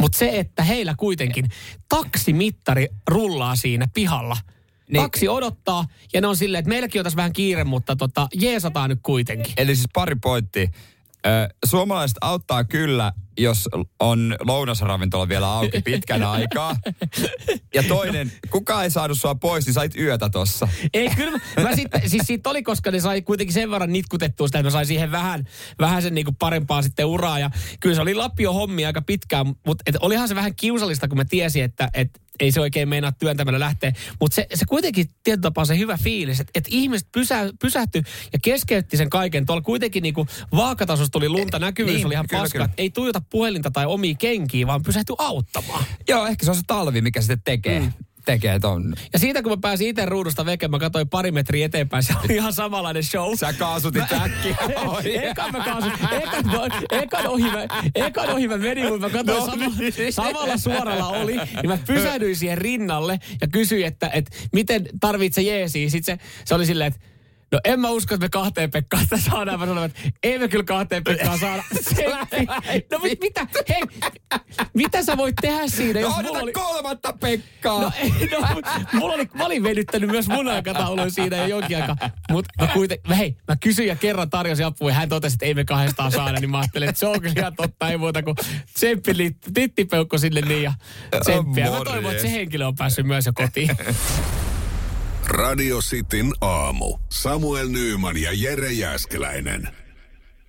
Mutta se, että heillä kuitenkin taksimittari rullaa siinä pihalla. Niin. Taksi odottaa ja ne on silleen, että meilläkin on tässä vähän kiire, mutta tota, jeesataan nyt kuitenkin. Eli siis pari pointti. Suomalaiset auttaa kyllä, jos on lounasravintola vielä auki pitkän aikaa. Ja toinen, kuka ei saanut sua pois, niin sait yötä tossa. Ei, kyllä mä, mä sitten, siis siitä oli, koska ne sai kuitenkin sen verran nitkutettua sitä, että mä sain siihen vähän, vähän sen niinku parempaa sitten uraa. Ja kyllä se oli Lapio hommi aika pitkään, mutta et olihan se vähän kiusallista, kun mä tiesin, että et ei se oikein meinaa työntämällä lähteä. Mutta se, se kuitenkin tietyllä tapaa se hyvä fiilis, että et ihmiset pysä, pysähtyi ja keskeytti sen kaiken. Tuolla kuitenkin niinku vaakatasossa tuli lunta, näkyvyys niin, oli ihan kyllä, paska. kyllä. Ei tuijota puhelinta tai omia kenkiä, vaan pysähtyi auttamaan. Joo, ehkä se on se talvi, mikä sitten tekee. Mm. Tekee ton. Ja siitä kun mä pääsin itse ruudusta veke, mä katsoin pari metriä eteenpäin, se oli ihan samanlainen show. Sä kaasutit äkkiä. Oi. Ekan mä kaasun, ekan, no, ekan, ohi mä, ekan ohi mä menin, mutta mä katsoin No sama, niin. samalla suoralla oli, niin mä pysähdyin siihen rinnalle ja kysyin, että, että miten tarvitse jeesiä. Sitten se, se oli silleen, että No en mä usko, että me kahteen Pekkaan sitä saadaan. Mä sanoin, että ei me kyllä kahteen Pekkaan saada. No mit, mitä? Hei, mitä sä voit tehdä siinä, No jos mulla odota oli... kolmatta Pekkaa. No, ei, no, mulla oli, mä olin venyttänyt myös mun aikatauluun siinä jo jonkin aikaa. Mutta mä kuitenkin, hei, mä kysyin ja kerran tarjosin apua ja hän totesi, että ei me kahdestaan saada, niin mä ajattelin, että se on kyllä ihan totta, ei muuta kuin tsemppi liitti- tittipeukko sinne niin ja tsemppiä. Mä toivon, että se henkilö on päässyt myös jo kotiin. Radio Cityn aamu. Samuel Nyyman ja Jere Jäskeläinen.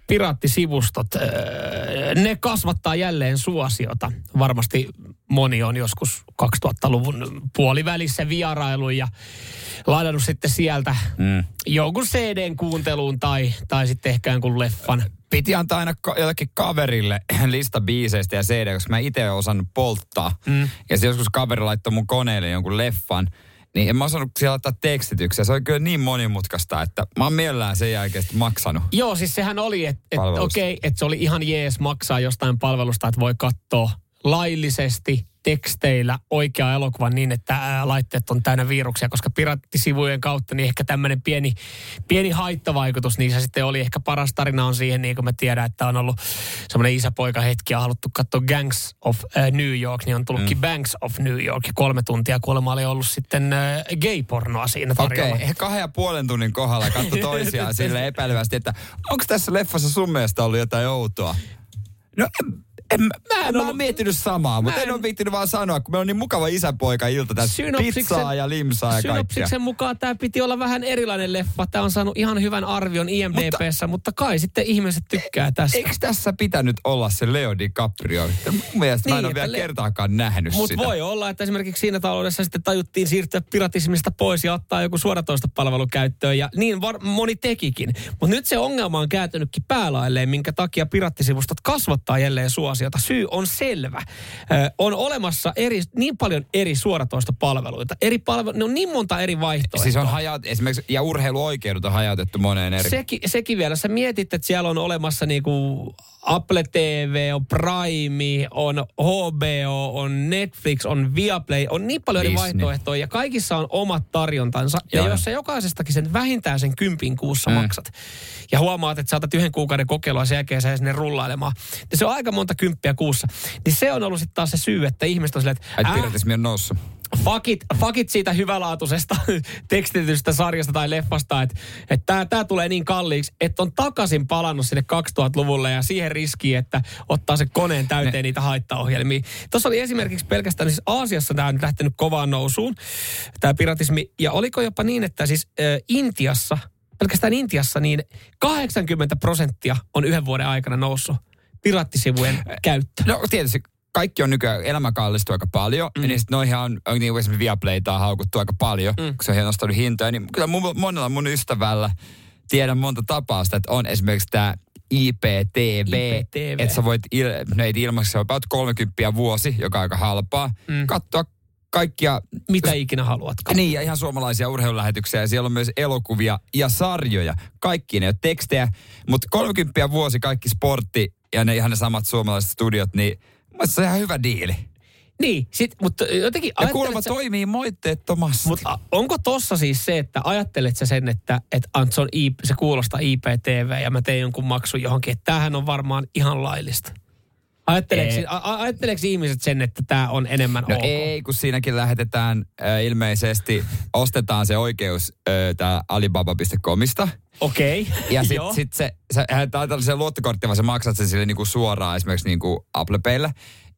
Piraattisivustot, öö, ne kasvattaa jälleen suosiota. Varmasti moni on joskus 2000-luvun puolivälissä vierailu ja ladannut sitten sieltä mm. jonkun CDn kuunteluun tai, tai sitten ehkä jonkun leffan. Piti antaa aina ka- jollekin kaverille lista biiseistä ja CD, koska mä itse osannut polttaa. Mm. Ja se joskus kaveri laittoi mun koneelle jonkun leffan. Niin en mä osannut siellä laittaa tekstityksiä. Se oli kyllä niin monimutkaista, että mä oon mielellään sen jälkeen maksanut. Joo, siis sehän oli, että et, okei, että se oli ihan jees maksaa jostain palvelusta, että voi katsoa laillisesti teksteillä oikea elokuva niin, että laitteet on täynnä viruksia, koska piraattisivujen kautta niin ehkä tämmöinen pieni, pieni haittavaikutus niissä sitten oli. Ehkä paras tarina on siihen, niin kuin mä tiedän, että on ollut semmoinen isäpoika hetki ja haluttu katsoa Gangs of New York, niin on tullutkin mm. Banks of New York ja kolme tuntia kuulemma oli ollut sitten äh, gay-pornoa siinä tarjolla. Okei, okay. kahden ja puolen tunnin kohdalla katso toisiaan sille epäilevästi, että onko tässä leffassa sun mielestä ollut jotain outoa? No en, mä, en mä oon miettinyt samaa, mutta mä en, en- ole viittinyt vaan sanoa, kun meillä on niin mukava isäpoika ilta tässä. Synopsiksen- Pizzaa ja limsaa ja kaikkea. Mukaan tämä piti olla vähän erilainen leffa. Tämä on saanut ihan hyvän arvion IMDBssä, mutta, mutta kai sitten ihmiset tykkää tästä. Eikö tässä pitänyt olla se Leo DiCaprio? Mun mielestä niin, mä en Niin, ole vielä Le- kertaakaan nähnyt Mutta sitä. voi olla, että esimerkiksi siinä taloudessa sitten tajuttiin siirtyä piratismista pois ja ottaa joku suoratoista palvelu käyttöön. Ja niin var- moni tekikin. Mutta nyt se ongelma on kääntynytkin päälailleen, minkä takia pirattisivustot kasvattaa jälleen suosiota. Syy on selvä. Ö, on olemassa eri, niin paljon eri suoratoista palveluita. Eri palvelu, ne on niin monta eri vaihtoehtoa. Siis on hajaut, esimerkiksi, ja urheiluoikeudet on hajautettu moneen eri. Sekin, sekin vielä. Sä mietit, että siellä on olemassa niinku Apple TV, on Prime, on HBO, on Netflix, on Viaplay, on niin paljon eri Disney. vaihtoehtoja ja kaikissa on omat tarjontansa. Ja Joo. jos sä jokaisestakin sen vähintään sen kympin kuussa mm. maksat ja huomaat, että sä otat yhden kuukauden kokeilua sen jälkeen sä sinne rullailemaan, niin se on aika monta kymppiä kuussa. Niin se on ollut sitten taas se syy, että ihmiset on silleen, että "Äh, piratismi on noussut. Fuck it, fuck it siitä hyvälaatuisesta tekstitystä sarjasta tai leffasta, että että tämä tää tulee niin kalliiksi, että on takaisin palannut sinne 2000-luvulle ja siihen riskiin, että ottaa se koneen täyteen ne. niitä haittaohjelmia. Tuossa oli esimerkiksi pelkästään siis Aasiassa tämä on nyt lähtenyt kovaan nousuun, tämä piratismi. Ja oliko jopa niin, että siis äh, Intiassa, pelkästään Intiassa, niin 80 prosenttia on yhden vuoden aikana noussut piraattisivujen käyttö. No tietysti kaikki on nykyään, elämä kallistuu aika paljon, mm. niin sitten noihin on, on niin esimerkiksi Viaplayta on haukuttu aika paljon, mm. kun se on nostanut hintoja, niin kyllä mun, monella mun ystävällä tiedän monta tapausta, että on esimerkiksi tämä IPTV, IPTV. että sä voit, il, no ei ilmaksi, se on about 30 vuosi, joka on aika halpaa, mm. katsoa kaikkia Mitä ikinä haluatkaan. niin, ja ihan suomalaisia urheilulähetyksiä. Ja siellä on myös elokuvia ja sarjoja. Kaikki ne on tekstejä. Mutta 30 vuosi kaikki sportti ja ne ihan ne samat suomalaiset studiot, niin mielestä se on ihan hyvä diili. Niin, sit, mutta jotenkin Ja kuulemma sä- toimii moitteettomasti. Mutta onko tossa siis se, että ajattelet sä sen, että, että Ant, se, on I, se kuulostaa IPTV ja mä teen jonkun maksun johonkin, että tämähän on varmaan ihan laillista? Ajatteleeko, ihmiset sen, että tämä on enemmän No ok? ei, kun siinäkin lähetetään äh, ilmeisesti, ostetaan se oikeus äh, tää alibaba.comista. Okei. Ja sit, Joo. sit se, sä lähetään tällaisen luottokorttia, vaan sä maksat sen sille niinku suoraan esimerkiksi niinku Apple Paylle.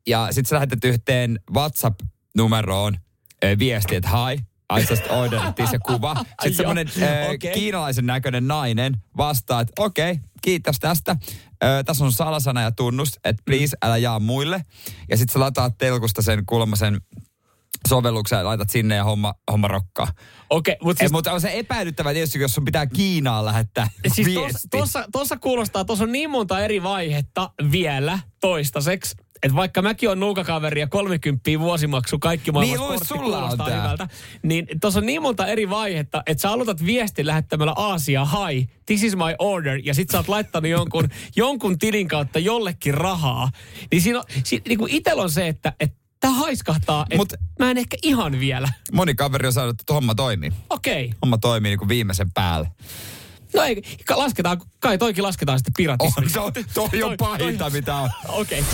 Ja sit sä lähetät yhteen WhatsApp-numeroon äh, viesti, että hi, I just ordered this ja kuva. Sitten semmoinen äh, okei. kiinalaisen näköinen nainen vastaa, että okei, okay, kiitos tästä. Äh, tässä on salasana ja tunnus, että please älä jaa muille. Ja sitten sä lataat telkusta sen kuulemma sen sovelluksen ja laitat sinne ja homma, homma rokkaa. Okei, mutta Siis, mutta on se epäilyttävää tietysti, jos sun pitää Kiinaan lähettää siis viesti. tuossa, tuossa kuulostaa, tuossa on niin monta eri vaihetta vielä toistaiseksi. Että vaikka mäkin on nuukakaveri ja 30 vuosimaksu, kaikki maailman Niin, sportti sulla on hyvältä. Niin tuossa on niin monta eri vaihetta, että sä aloitat viesti lähettämällä Aasia, hi, this is my order, ja sit sä oot laittanut jonkun, jonkun tilin kautta jollekin rahaa. Niin siinä on, si, niin kuin itellä on se, että, että tää haiskahtaa, että Mut- mä en ehkä ihan vielä. Moni kaveri on sanonut, että homma toimii. Okei. Okay. Homma toimii niin kuin viimeisen päälle. No ei, lasketaan, kai toikin lasketaan sitten Oh, piratismi. se on, toi on pahinta, mitä on. Okei. Okay.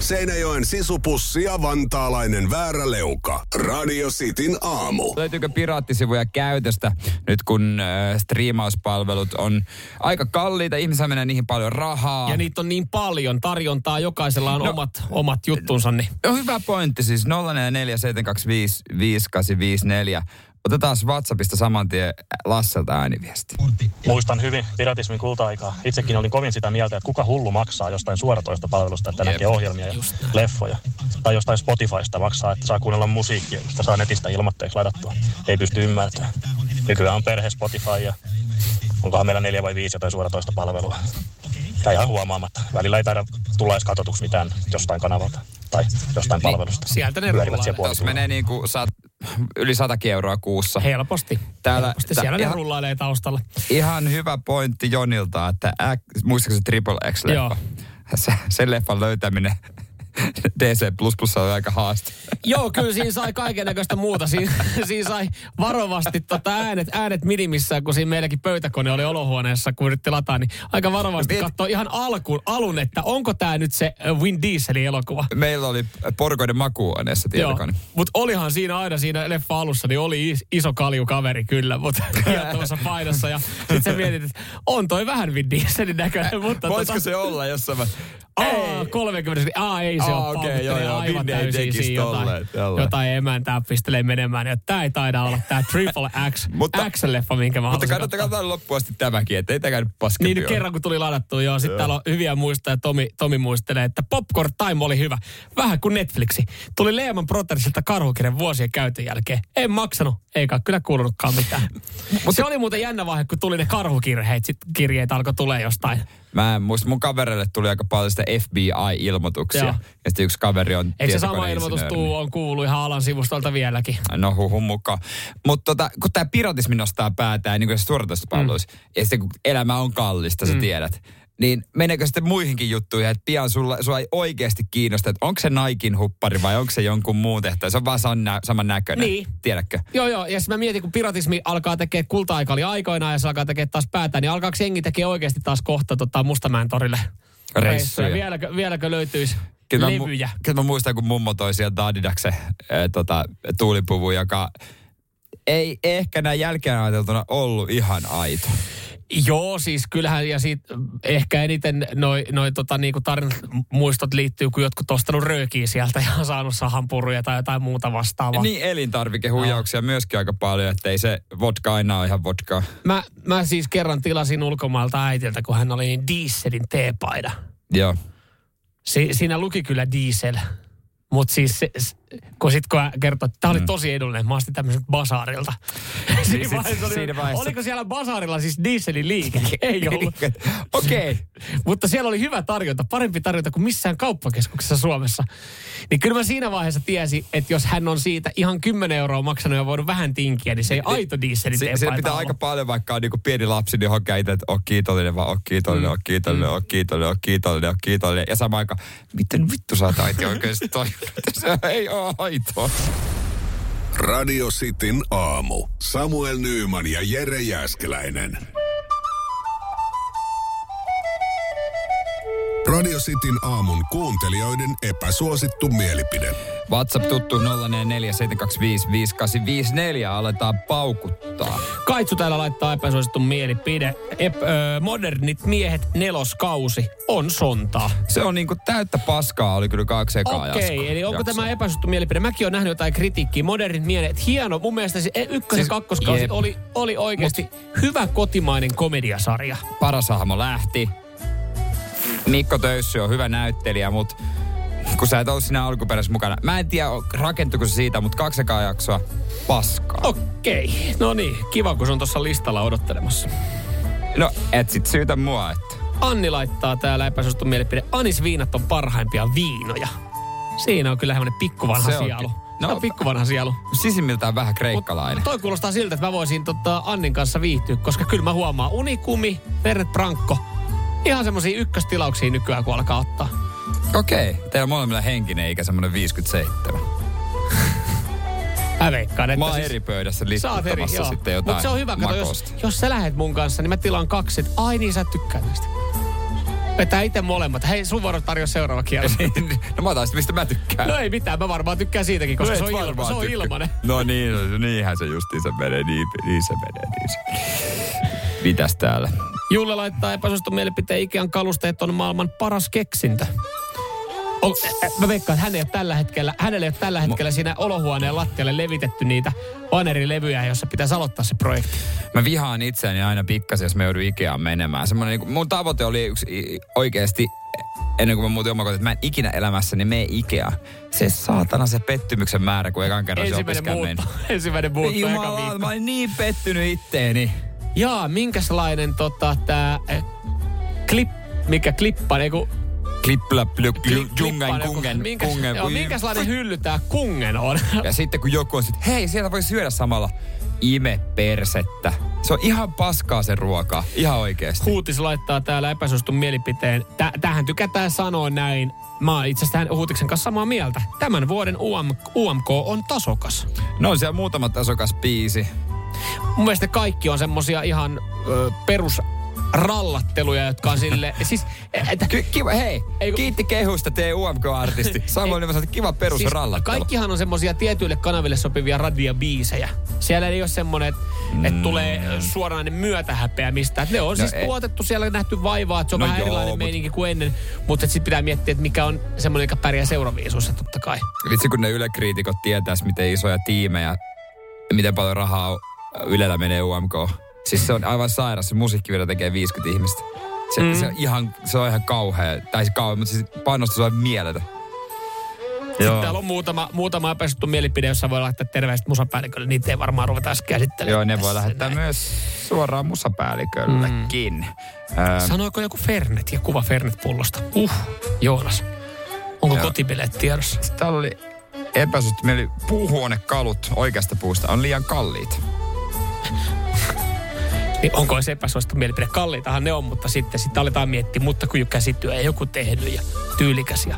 Seinäjoen sisupussi ja vantaalainen vääräleuka. Radio Cityn aamu. Löytyykö piraattisivuja käytöstä nyt kun äh, striimauspalvelut on aika kalliita, ihmisiä menee niihin paljon rahaa. Ja niitä on niin paljon, tarjontaa, jokaisella on No. no, omat, omat juttunsa. Niin. No hyvä pointti siis 0447255854. Otetaan WhatsAppista saman tien Lasselta ääniviesti. Muistan hyvin piratismin kulta-aikaa. Itsekin olin kovin sitä mieltä, että kuka hullu maksaa jostain suoratoista palvelusta, että Jep. näkee ohjelmia ja leffoja. Tai jostain Spotifysta maksaa, että saa kuunnella musiikkia, josta saa netistä ilmoitteeksi ladattua. Ei pysty ymmärtämään. Nykyään on perhe Spotify ja onkohan meillä neljä vai viisi jotain suoratoista palvelua. Ja ihan huomaamatta. Välillä ei taida tulla edes katsotuksi mitään jostain kanavalta tai jostain palvelusta. sieltä ne rullaa. Tuossa menee niin kuin saat yli 100 euroa kuussa. Helposti. Täällä- Helposti. tää- Siellä ne rullailee taustalla. Ihan hyvä pointti Jonilta, että se Triple X-leffa? Joo. Se, sen leffan löytäminen DC++ on aika haaste. Joo, kyllä siinä sai kaiken näköistä muuta. Siinä, siinä sai varovasti tota äänet, äänet minimissään, kun siinä meilläkin pöytäkone oli olohuoneessa, kun yritti lataa, niin aika varovasti Miet- katsoa ihan alkuun, alun, että onko tämä nyt se äh, Vin Dieselin elokuva. Meillä oli porukoiden makuuhuoneessa tietokone. mutta olihan siinä aina siinä leffa alussa, niin oli is, iso kaljukaveri kyllä, mutta kiehtovassa painossa. Ja sitten sä mietit, että on toi vähän Vin Dieselin näköinen, mutta Voisiko tota, se olla jossain? Aa, 30, aa ei se Aa, ole okei, okay, joo, joo, aivan täysin siinä jotain, jotain emäntää pistelee menemään. Ja tää ei taida olla tää Triple X, Mutta- X-leffa, minkä mä Mutta kannattaa katsoa. loppuun asti tämäkin, että ei tämä nyt paskempi Niin nyt ole. kerran kun tuli ladattua, joo. Sitten täällä on hyviä muistoja. Tomi, Tomi muistelee, että Popcorn Time oli hyvä. Vähän kuin Netflixi. Tuli Lehman Brothersilta karhukirjan vuosien käytön jälkeen. En maksanut, eikä kyllä kuulunutkaan mitään. Mutta se oli muuten jännä vaihe, kun tuli ne karhukirjeet. Sitten kirjeet alkoi tulee jostain. Mä en muista, mun kavereille tuli aika paljon sitä FBI-ilmoituksia. Joo. Ja sitten yksi kaveri on Eikö se sama ilmoitus tuu, on kuullut ihan alan sivustolta vieläkin? No huhun mukaan. Mutta tota, kun tämä piratismi nostaa päätään niin kuin suoratoistopalveluissa, mm. ja sitten kun elämä on kallista, sä Mm. tiedät, niin meneekö sitten muihinkin juttuihin, että pian sulla, sua ei oikeasti kiinnosta, että onko se Naikin huppari vai onko se jonkun muun tehtävä. Se on vaan saman, nä- saman näköinen. Niin. Tiedätkö? Joo, joo. Ja sitten mä mietin, kun piratismi alkaa tekemään, kulta-aika oli aikoinaan ja se alkaa tekemään taas päätä, niin alkaako jengi tekee oikeasti taas kohta tota Mustamäen torille Reissuja. Vieläkö, vieläkö löytyisi Kyllä mä, levyjä? kyllä mä muistan, kun mummo toi sieltä Adidaksen äh, tota, tuulipuvun, joka ei ehkä näin jälkeen ajateltuna ollut ihan aito. Joo, siis kyllähän, ja siitä ehkä eniten noi, noi tota, niinku tarinat, muistot liittyy, kun jotkut ostanut röökiä sieltä ja on saanut sahanpuruja tai jotain muuta vastaavaa. Niin elintarvikehuijauksia myöskin aika paljon, että ei se vodka aina ole ihan vodkaa. Mä, mä siis kerran tilasin ulkomailta äitiltä, kun hän oli niin dieselin teepaida. Joo. Si, siinä luki kyllä diesel. Mutta siis se, kun sit kun kertoi, että tämä oli tosi edullinen, mä ostin tämmöisen basaarilta. siinä sit- vaiheessa oli, siinä vaiheessa- Oliko siellä basaarilla siis dieselin liike? Ei ollut. Okei. Okay. Mutta siellä oli hyvä tarjonta, parempi tarjonta kuin missään kauppakeskuksessa Suomessa. Niin kyllä mä siinä vaiheessa tiesin, että jos hän on siitä ihan 10 euroa maksanut ja voinut vähän tinkiä, niin se ei aito dieselin teepaita Siinä pitää olla. aika paljon, vaikka on niinku pieni lapsi, niin hokea itse, että on kiitollinen, vaan on kiitollinen, on kiitollinen, on kiitollinen, on kiitollinen, on kiitollinen. Ja samaan aikaan, miten vittu sä oot oikeasti toi? Se ei ole aitoa. Radio Cityn aamu. Samuel Nyyman ja Jere Jäskeläinen. Radio Cityn aamun kuuntelijoiden epäsuosittu mielipide. WhatsApp tuttu 0447255854. Aletaan paukuttaa. Kaitsu täällä laittaa epäsuosittu mielipide. Ep, ö, modernit miehet neloskausi on sontaa. Se on niinku täyttä paskaa, oli kyllä kaksi ekaa Okei, jaksoa. eli onko tämä epäsuosittu mielipide? Mäkin olen nähnyt jotain kritiikkiä. Modernit miehet, hieno. Mun mielestä se ykkös- ja Siis- kakkoskausi jep. oli, oli oikeasti hyvä kotimainen komediasarja. paras hahmo lähti. Mikko Töyssy on hyvä näyttelijä, mutta kun sä et ollut siinä alkuperäisessä mukana. Mä en tiedä, rakentuiko se siitä, mutta kaksi jaksoa paskaa. Okei, no niin. Kiva, kun se on tuossa listalla odottelemassa. No, et sit syytä mua, että... Anni laittaa täällä epäsuosittu mielipide. Anisviinat on parhaimpia viinoja. Siinä on kyllä semmoinen pikkuvanha Se onkin. sielu. No, No, on pikkuvanha sielu. Sisimmiltään vähän Mut kreikkalainen. toi kuulostaa siltä, että mä voisin tota Annin kanssa viihtyä, koska kyllä mä huomaan Unikumi, Fernet Branco, ihan semmosia ykköstilauksia nykyään, kun alkaa ottaa. Okei, teillä on molemmilla henkinen ikä semmoinen 57. Mä veikkaan, että Mä oon siis- eri pöydässä Sä oot eri, litkuttamassa joo. sitten jotain Mutta se on hyvä, kato, jos, jos sä lähet mun kanssa, niin mä tilaan kaksi, että ai niin sä tykkää näistä. Vetää itse molemmat. Hei, sun vuoro tarjoa seuraava kierros. no mä otan sitten, mistä mä tykkään. no ei mitään, mä varmaan tykkään siitäkin, koska No se on, ilma, se on tykkää. ilmanen. No niin, no, niinhän se justiinsa menee, niin, niin se menee, niin se. Mitäs täällä? Julle laittaa epäsuosittu mielipiteen Ikean kalusteet on maailman paras keksintö. On, mä veikkaan, että hän ei ole tällä hetkellä, hänelle ei ole tällä hetkellä siinä olohuoneen lattialle levitetty niitä vanerilevyjä, jossa pitäisi aloittaa se projekti. Mä vihaan itseäni aina pikkasen, jos mä joudun Ikeaan menemään. Semmoinen, niin mun tavoite oli yksi oikeasti, ennen kuin mä muutin omakotiin, että mä en ikinä elämässäni mene Ikea. Se saatana se pettymyksen määrä, kun ekan kerran se Ensimmäinen opiskelen muutto. Ensimmäinen muutto Jumala, mä olin niin pettynyt itteeni. Jaa, minkälainen tota tää äh, klip, mikä klippa, kun Klippla, jungen, kungen, minkäs, kungen. joo, minkälainen hylly tää kungen on? Ja sitten kun joku on sit, hei, sieltä voi syödä samalla. Ime persettä. Se on ihan paskaa se ruoka. Ihan oikeesti. Huutis laittaa täällä epäsuostun mielipiteen. Tä, tähän tykätään sanoa näin. Mä oon itse asiassa Huutiksen kanssa samaa mieltä. Tämän vuoden UM, UMK on tasokas. No on siellä muutama tasokas biisi. Mun mielestä kaikki on semmosia ihan ö, perus rallatteluja, jotka on sille... siis, että, Ky- kiva, hei, Ei kiitti kehusta tee UMK-artisti. Samoin niin kiva perus siis rallattelu. kaikkihan on semmosia tietyille kanaville sopivia radiobiisejä. Siellä ei ole semmonen, että mm. et tulee suoranainen myötähäpeä mistään. Et ne on No no, siis ei. tuotettu siellä nähty vaivaa, että se on No vähän joo, erilainen mut- meininki kuin ennen. Mutta sitten pitää miettiä, että mikä on semmoinen, joka pärjää seuraviisuissa totta kai. Vitsi, kun ne Yle-kriitikot tietäis, miten isoja tiimejä, miten paljon rahaa Ylellä menee UMK. Siis se on aivan sairas. Se musiikkivideo tekee 50 ihmistä. Se, mm. se, on ihan, se on ihan kauhea. Tai siis kauhea, mutta siis panostus on mieletön. Sitten täällä on muutama, muutama epäsuttu mielipide, jossa voi laittaa terveiset musapäällikölle. Niitä ei varmaan ruveta edes käsittelemään. Joo, ne voi lähettää näin. myös suoraan musapäälliköllekin. Mm. Öö, Sanoiko joku Fernet ja kuva Fernet-pullosta? Uh, Joonas. Onko Joo. kotibileet tiedossa? Täällä oli epäsuhti. Meillä oli puuhuonekalut oikeasta puusta on liian kalliit. Niin onko se epäsuosittu mielipide? Kalliitahan ne on, mutta sitten, sitten aletaan miettiä, mutta kun käsityö ja joku tehnyt ja tyylikäs ja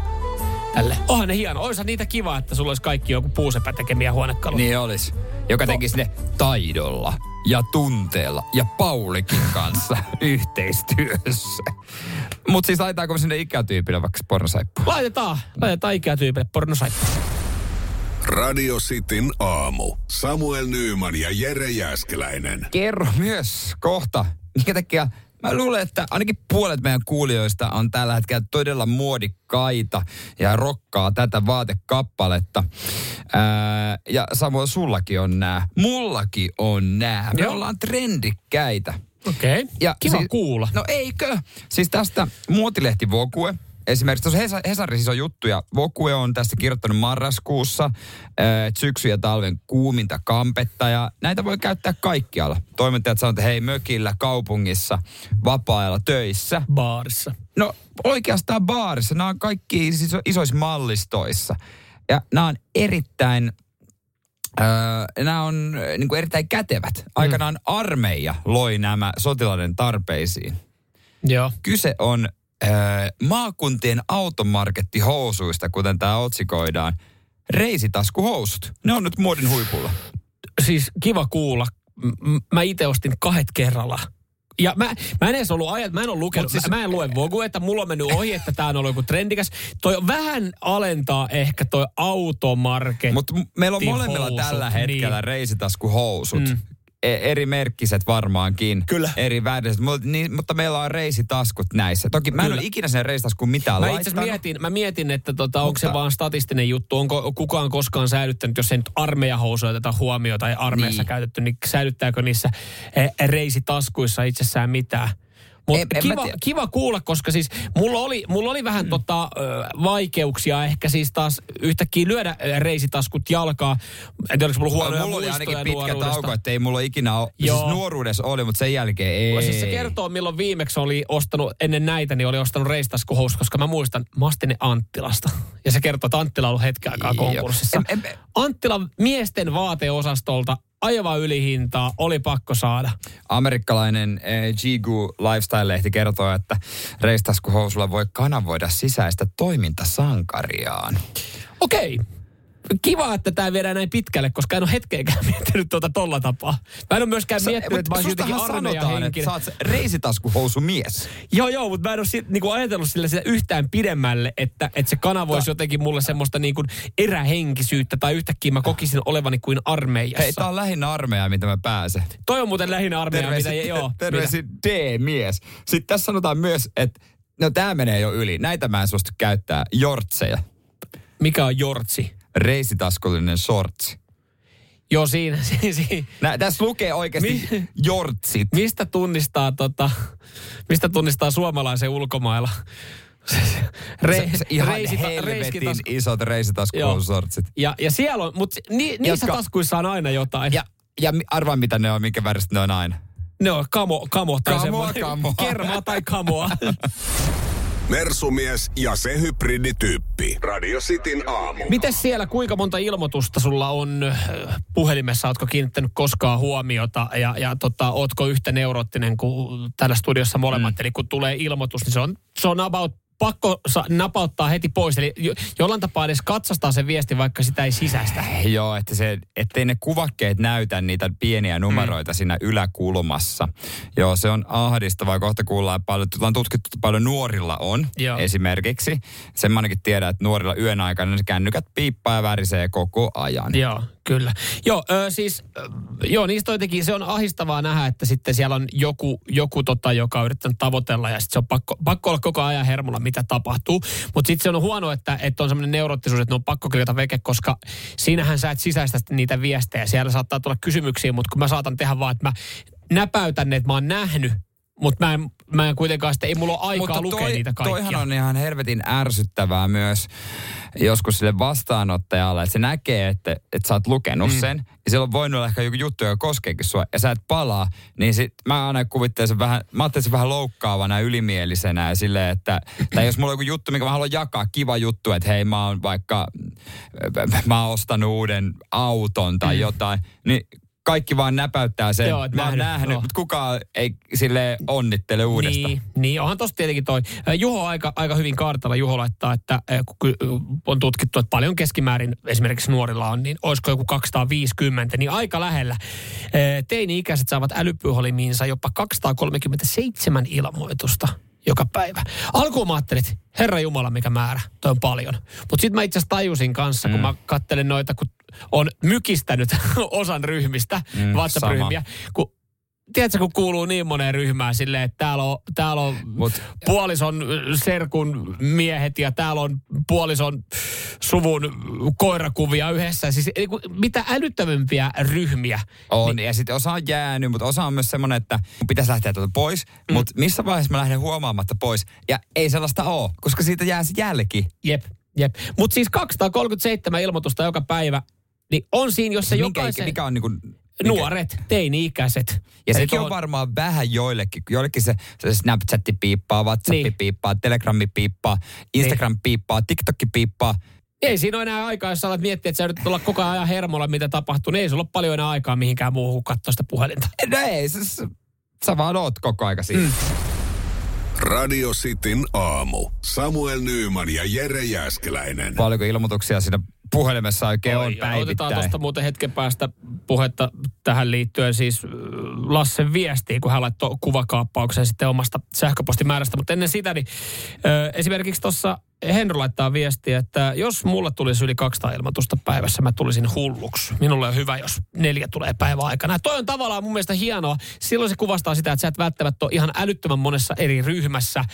tälle. Onhan ne hieno. Oisa niitä kiva, että sulla olisi kaikki joku puusepä tekemiä huonekaluja. Niin olisi. Joka teki sinne taidolla ja tunteella ja Paulikin kanssa yhteistyössä. Mutta siis laitetaanko me sinne ikätyypille vaikka pornosaippua? Laitetaan, laitetaan ikätyypille pornosaippu. Radio Cityn aamu. Samuel Nyyman ja Jere Jäskeläinen. Kerro myös kohta, minkä takia Mä luulen, että ainakin puolet meidän kuulijoista on tällä hetkellä todella muodikkaita ja rokkaa tätä vaatekappaletta. Ää, ja samoin sullakin on nää. Mullakin on nää. Me Joo. ollaan trendikkäitä. Okei. Okay. Kiva siis- kuulla. No eikö? Siis tästä muotilehti Vokue. Esimerkiksi tuossa Hesa- Hesarissa on juttuja. Vokue on tästä kirjoittanut marraskuussa äh, syksy- ja talven kuuminta kampetta ja näitä voi käyttää kaikkialla. Toimittajat sanoo, että hei mökillä, kaupungissa, vapaa-ajalla, töissä. Baarissa. No oikeastaan baarissa. Nämä on kaikki siis isoissa mallistoissa. Ja nämä on erittäin, öö, nämä on niin kuin erittäin kätevät. Aikanaan armeija loi nämä sotilaiden tarpeisiin. Joo. Kyse on öö, maakuntien automarkettihousuista, kuten tämä otsikoidaan. Reisitaskuhousut. Ne on nyt muodin huipulla. Siis kiva kuulla. Mä itse ostin kahdet kerralla Ja mä, mä en edes ollut ajat, mä en ole lukenut, siis, mä, mä en lue Vogue, että mulla on mennyt ohi, että tää on ollut joku trendikäs. Toi vähän alentaa ehkä toi automarketti. Mutta meillä on molemmilla housut, tällä hetkellä niin. reisitaskuhousut. Mm. E- eri merkkiset varmaankin. Kyllä. Eri väriset. Mutta, niin, mutta meillä on reisitaskut näissä. Toki mä en Kyllä. ole ikinä sen reisitaskuun mitään Mä itse laittanut. mietin, mä mietin, että tota, onko se Mutta- vaan statistinen juttu, onko kukaan koskaan säilyttänyt, jos ei nyt armeijahousuja tätä huomioon tai armeijassa Niin. käytetty, niin säilyttääkö niissä eh, reisitaskuissa itsessään mitään? Mutta kiva, kiva kuulla, koska siis mulla oli, mulla oli vähän mm. tota, vaikeuksia ehkä siis taas yhtäkkiä lyödä reisitaskut jalkaa. En tiedä, oliko mulla huonoja Mulla oli ainakin pitkä tauko, että ei mulla ikinä ole. Joo. Siis nuoruudessa oli, mutta sen jälkeen ei. Siis se kertoo, milloin viimeksi oli ostanut, ennen näitä, niin oli ostanut reistaskuhousut, koska mä muistan, mä ostin ne Anttilasta. Ja se kertoo, että Anttila on ollut hetken aikaa konkurssissa. Em- em- Anttilan miesten vaateosastolta aivan ylihintaa, oli pakko saada. Amerikkalainen eh, Jigu Lifestyle-lehti kertoo, että reistaskuhousulla voi kanavoida sisäistä toimintasankariaan. Okei. Kiva, että tämä viedään näin pitkälle, koska en ole hetkeäkään miettinyt tuota tolla tapaa. Mä en ole myöskään miettinyt, että mä olisin jotenkin sanotaan, että sä oot se reisitaskuhousumies. Joo, joo, mutta mä en ole sit, niinku ajatellut sillä sitä yhtään pidemmälle, että, että se kanavoisi jotenkin mulle semmoista niinku erähenkisyyttä tai yhtäkkiä mä kokisin olevani kuin armeijassa. Hei, tää on lähinnä armeijaa, mitä mä pääsen. Toi on muuten lähinnä armeija, mitä, joo. terveisin D-mies. Sitten tässä sanotaan myös, että no tää menee jo yli. Näitä mä en suostu käyttää. Jortseja. Mikä on jortsi? Reisitaskullinen shortsi. Joo, siinä, siinä, siinä. Nä, tässä lukee oikeasti Mi- jortsit. Mistä tunnistaa, tota, mistä tunnistaa suomalaisen ulkomailla? Re, se, se ihan reisita- helvetin reiskitas- isot reisitaskuhoususortsit. Ja, ja siellä on, mutta ni, niissä Jotka- taskuissa on aina jotain. Ja, ja arvaa mitä ne on, minkä väristä ne on aina. ne on kamo, kamo tai Kamoa, semmoinen. kamoa. Kermaa tai kamoa. Mersumies ja se hybridityyppi. Radio Cityn aamu. Mites siellä, kuinka monta ilmoitusta sulla on äh, puhelimessa? Ootko kiinnittänyt koskaan huomiota ja, ja tota, ootko yhtä neuroottinen kuin täällä studiossa molemmat? Mm. Eli kun tulee ilmoitus, niin se on, se on about pakko sa- napauttaa heti pois. Eli jo, jollain tapaa edes katsastaa se viesti, vaikka sitä ei sisäistä. Joo, että se, ettei ne kuvakkeet näytä niitä pieniä numeroita mm. siinä yläkulmassa. Joo, se on ahdistavaa. Kohta kuullaan paljon, on tutkittu että paljon nuorilla on Joo. esimerkiksi. Sen mä ainakin tiedän, että nuorilla yön aikana ne kännykät piippaa ja värisee koko ajan. Joo, kyllä. Joo, ö, siis, ö, joo, niistä jotenkin, se on ahistavaa nähdä, että sitten siellä on joku, joku tota, joka on yrittänyt tavoitella ja sitten se on pakko, pakko olla koko ajan hermolla, mitä tapahtuu. Mutta sitten se on huono, että, että on semmoinen neuroottisuus, että ne on pakko klikata veke, koska siinähän sä et sisäistä niitä viestejä. Siellä saattaa tulla kysymyksiä, mutta kun mä saatan tehdä vaan, että mä näpäytän ne, että mä oon nähnyt, mutta mä en, mä en kuitenkaan sitten, ei mulla ole aikaa lukea niitä kaikkia. toihan on ihan helvetin ärsyttävää myös joskus sille vastaanottajalle, että se näkee, että, että sä oot lukenut mm. sen, ja siellä on voinut olla ehkä joku juttu, joka koskeekin sua, ja sä et palaa, niin sit mä aina kuvittelen sen vähän, mä ajattelin sen vähän loukkaavana ja ylimielisenä, ja silleen, että, tai jos mulla on joku juttu, mikä mä haluan jakaa, kiva juttu, että hei mä oon vaikka, mä oon ostanut uuden auton tai mm. jotain, niin kaikki vaan näpäyttää sen. Joo, mä oon nähnyt, joo. mutta kukaan ei sille onnittele uudesta. Niin, niin onhan tossa tietenkin toi. Juho aika, aika hyvin kartalla Juho laittaa, että kun on tutkittu, että paljon keskimäärin esimerkiksi nuorilla on, niin olisiko joku 250, niin aika lähellä. Äh, Teini-ikäiset saavat älypyholimiinsa jopa 237 ilmoitusta joka päivä. Alkuun mä ajattelin, että herra Jumala, mikä määrä, toi on paljon. Mutta sitten mä itse asiassa tajusin kanssa, kun Mm. mä kattelen noita, kun on mykistänyt osan ryhmistä, Mm, WhatsApp-ryhmiä, kun tiedätkö, kun kuuluu niin moneen ryhmään silleen, että täällä on, täällä on Mut- puolison serkun miehet ja täällä on puolison suvun koirakuvia yhdessä. Siis niin kuin mitä älyttömimpiä ryhmiä. On, niin. ja sitten osa on jäänyt, mutta osa on myös semmoinen, että pitäisi lähteä tuolta pois, mm. mutta missä vaiheessa mä lähden huomaamatta pois. Ja ei sellaista ole, koska siitä jää se jälki. Jep, jep. Mutta siis 237 ilmoitusta joka päivä, niin on siinä, jos se Minkä, jokaisen... mikä on niinku... Mikä, Nuoret, teini-ikäiset. Ja sekin tuohon- on varmaan vähän joillekin. Joillekin se, se Snapchatti piippaa, Whatsappi Niin. piippaa, Telegrammi piippaa, Instagram piippaa, TikTokki piippaa. Ei siinä ole enää aikaa, jos sä alat miettiä, että sä yrität olla koko ajan hermolla, mitä tapahtuu. Niin ei sulla ole paljon enää aikaa mihinkään muuhun kuin katsoa sitä puhelinta. No ei, se, se, sä vaan oot koko aika siinä. Mm. Radio Cityn aamu. Samuel Nyyman ja Jere Jäskeläinen. Paljonko ilmoituksia siinä puhelimessa oikein on Oi, päivittäin. Otetaan tuosta muuten hetken päästä puhetta tähän liittyen siis äh, Lassen viestiin, kun hän laittoi kuvakaappauksen sitten omasta sähköpostimäärästä. Mutta ennen sitä, niin ö, esimerkiksi tuossa Henry laittaa viestiä, että jos mulle tulisi yli 200 ilmoitusta päivässä, mä tulisin hulluksi. Minulle on hyvä, jos neljä tulee päivän aikana. Ja toi on tavallaan mun mielestä hienoa. Silloin se kuvastaa sitä, että sä et välttämättä ole ihan älyttömän monessa eri ryhmässä,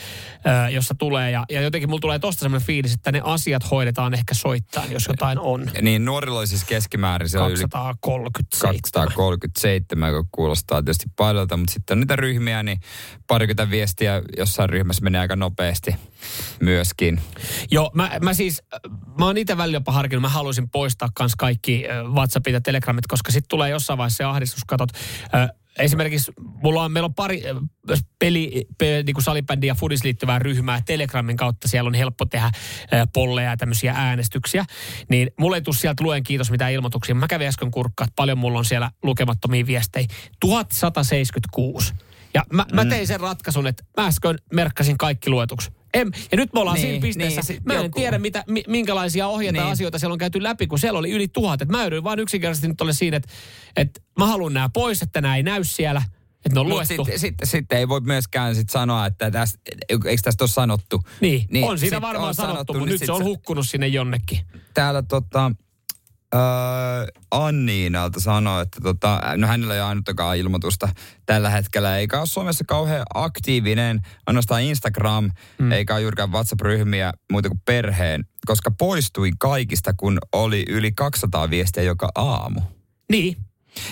jossa tulee. Ja, ja jotenkin mulla tulee tosta semmoinen fiilis, että ne asiat hoidetaan ehkä soittain, jos jotain on. Niin nuorilla oli siis keskimäärin se on yli 237. 237, joka kuulostaa tietysti paljolta, mutta sitten on niitä ryhmiä, niin parikymmentä viestiä jossain ryhmässä menee aika nopeasti myöskin. Joo, mä, mä siis, mä oon itse välillä jopa harkinnut, mä haluaisin poistaa kans kaikki WhatsAppit ja Telegramit, koska sitten tulee jossain vaiheessa se ahdistus, katot. Äh, esimerkiksi mulla on, meillä on pari peli, pe, niin kuin salibändi ja fudis liittyvää ryhmää Telegramin kautta. Siellä on helppo tehdä polleja ja tämmöisiä äänestyksiä. Niin mulle ei tule sieltä luen kiitos mitään ilmoituksia. Mä kävin äsken kurkkaa, että paljon mulla on siellä lukemattomia viestejä. 1176. Ja mä, mä tein sen ratkaisun, että mä äsken merkkasin kaikki luetuksi. En, ja nyt me ollaan Niin, siinä pisteessä. niin, mä en joku- tiedä, mitä, mi, minkälaisia ohjeita Niin. asioita siellä on käyty läpi, kun siellä oli yli tuhat. Et mä joudun vaan yksinkertaisesti nyt ole siinä, että, että mä haluan nämä pois, että nämä ei näy siellä. Että ne on sitten sit, sit ei voi myöskään sit sanoa, että tästä, eikö tästä ole sanottu. Niin, niin, on siinä varmaan on sanottu, niin mutta nyt sit se on hukkunut sinne jonnekin. Täällä tota, öö, Anniinalta sanoi, että tota, no hänellä ei ole ainuttakaan ilmoitusta tällä hetkellä, eikä ole Suomessa kauhean aktiivinen, ainoastaan Instagram, mm. eikä ole juurikaan WhatsApp-ryhmiä muuta kuin perheen, koska poistuin kaikista, kun oli yli 200 viestiä joka aamu. Niin,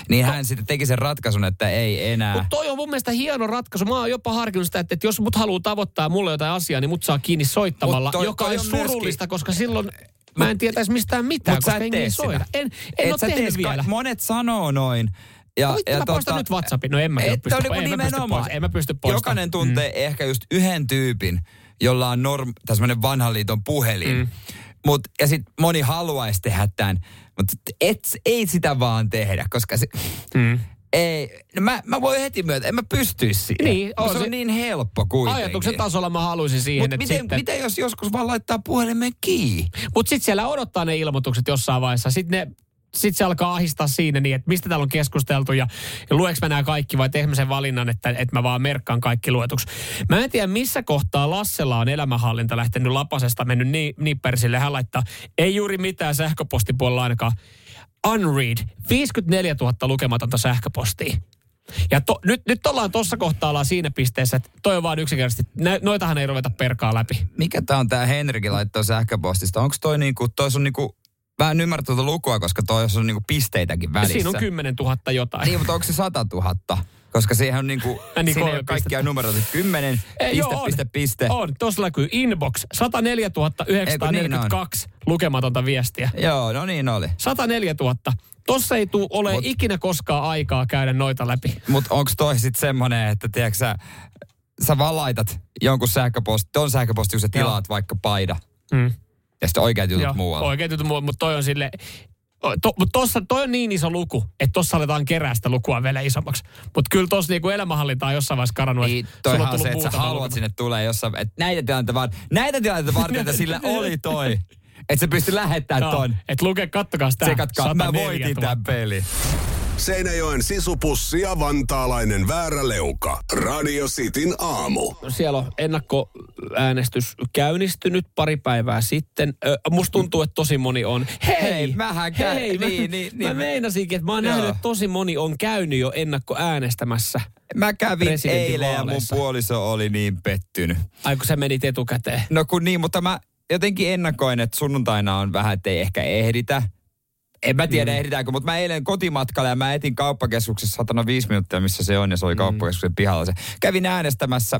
Niin hän sitten teki sen ratkaisun, että ei enää. Mutta toi on mun mielestä hieno ratkaisu. Mä oon jopa harkinnut sitä, että, että jos mut haluaa tavoittaa mulle jotain asiaa, niin mut saa kiinni soittamalla, Mut toi- joka toi on on myöskin- surullista, koska silloin mä en tietäisi mistään mitään, Mut koska jengi tee ei sitä. soida. En, en Et ole tehnyt tees vielä. Monet sanoo noin. Ja, No mä poistan nyt WhatsAppin. No en mä Et pysty- on niinku en mä pysty pois- en mä pysty poistamaan. Jokainen tuntee mm. ehkä just yhden tyypin, jolla on norm, tai semmoinen vanhan liiton puhelin. Mm. Mut, ja sitten moni haluaisi tehdä tämän, mutta et, ei sitä vaan tehdä, koska se... Mm. Ei, no mä, mä voin heti myötä, en mä pystyisi siihen. Niin, on se, se- on niin helppo kuitenkin. Ajatuksen tasolla mä haluaisin siihen, Mutta että miten, sitten... miten jos joskus vaan laittaa puhelimen kiinni? Mutta sitten siellä odottaa ne ilmoitukset jossain vaiheessa. Sitten ne sitten se alkaa ahistaa siinä niin, että mistä täällä on keskusteltu ja, ja lueks mä nämä kaikki vai tehdään sen valinnan, että, että mä vaan merkkaan kaikki luetuksi. Mä en tiedä missä kohtaa Lassella on elämänhallinta lähtenyt lapasesta, mennyt niin, niin persille. Hän laittaa, ei juuri mitään sähköpostipuolella ainakaan. Unread, 54 000 lukematonta sähköpostia. Ja to, nyt, nyt ollaan tuossa kohtaa ollaan siinä pisteessä, että toi on vaan yksinkertaisesti, noitahan ei ruveta perkaa läpi. Mikä tää on tää Henrikin laittoi sähköpostista? Onko toi niinku, toi on niinku, mä en ymmärrä tuota lukua, koska toi on niinku pisteitäkin välissä. Siinä on 10 000 jotain. Niin, mutta onko se 100 000? Koska siihen on niinku, Niin, niin, siinä ei ole kaikkia numeroita. 10, Ei, piste, joo, on. piste, piste. On, tuossa näkyy inbox, 104 942 lukematonta viestiä. Joo, no niin oli. 104 000. Tossa ei tule ole Mut- ikinä koskaan aikaa käydä noita läpi. Mutta onko toi sitten semmonen, että tiedätkö sä, sä vaan laitat jonkun sähköposti, ton sähköposti, kun sä tilaat Joo. vaikka paida. Mm. Ja sitten oikeat jutut Joo, muualla. Oikein juttu muualla, mutta toi on sille... To, mutta tossa, toi on niin iso luku, että tossa aletaan kerää sitä lukua vielä isommaksi. Mutta kyllä tossa niinku elämänhallinta on jossain vaiheessa karannut. Niin, sulla on toihan on tullut se, että sä haluat sinne tulee jossain, että näitä tilanteita varten, näitä tilanteita varten, että sillä oli toi. Että se pystyi lähettämään Joo, ton. Et luke, kattokaa sitä. Tsekatkaa, mä 104 voitin 000. tämän pelin. Seinäjoen sisupussi ja vantaalainen vääräleuka. Radio Cityn aamu. siellä on ennakkoäänestys käynnistynyt pari päivää sitten. Ö, musta tuntuu, että tosi moni on. Hei, Hei, mähän kä- hei, mä, niin, niin, mä niin. meinasinkin, että mä oon Joo. nähnyt, että tosi moni on käynyt jo ennakkoäänestämässä. Mä kävin eilen ja mun puoliso oli niin pettynyt. Ai kun sä menit etukäteen. No kun niin, mutta mä jotenkin ennakoin, että sunnuntaina on vähän, että ei ehkä ehditä. En mä tiedä mm. ehditäänkö, mutta mä eilen kotimatkalla ja mä etin kauppakeskuksessa satana viisi minuuttia, missä se on, ja se oli mm. kauppakeskuksen pihalla se. Kävin äänestämässä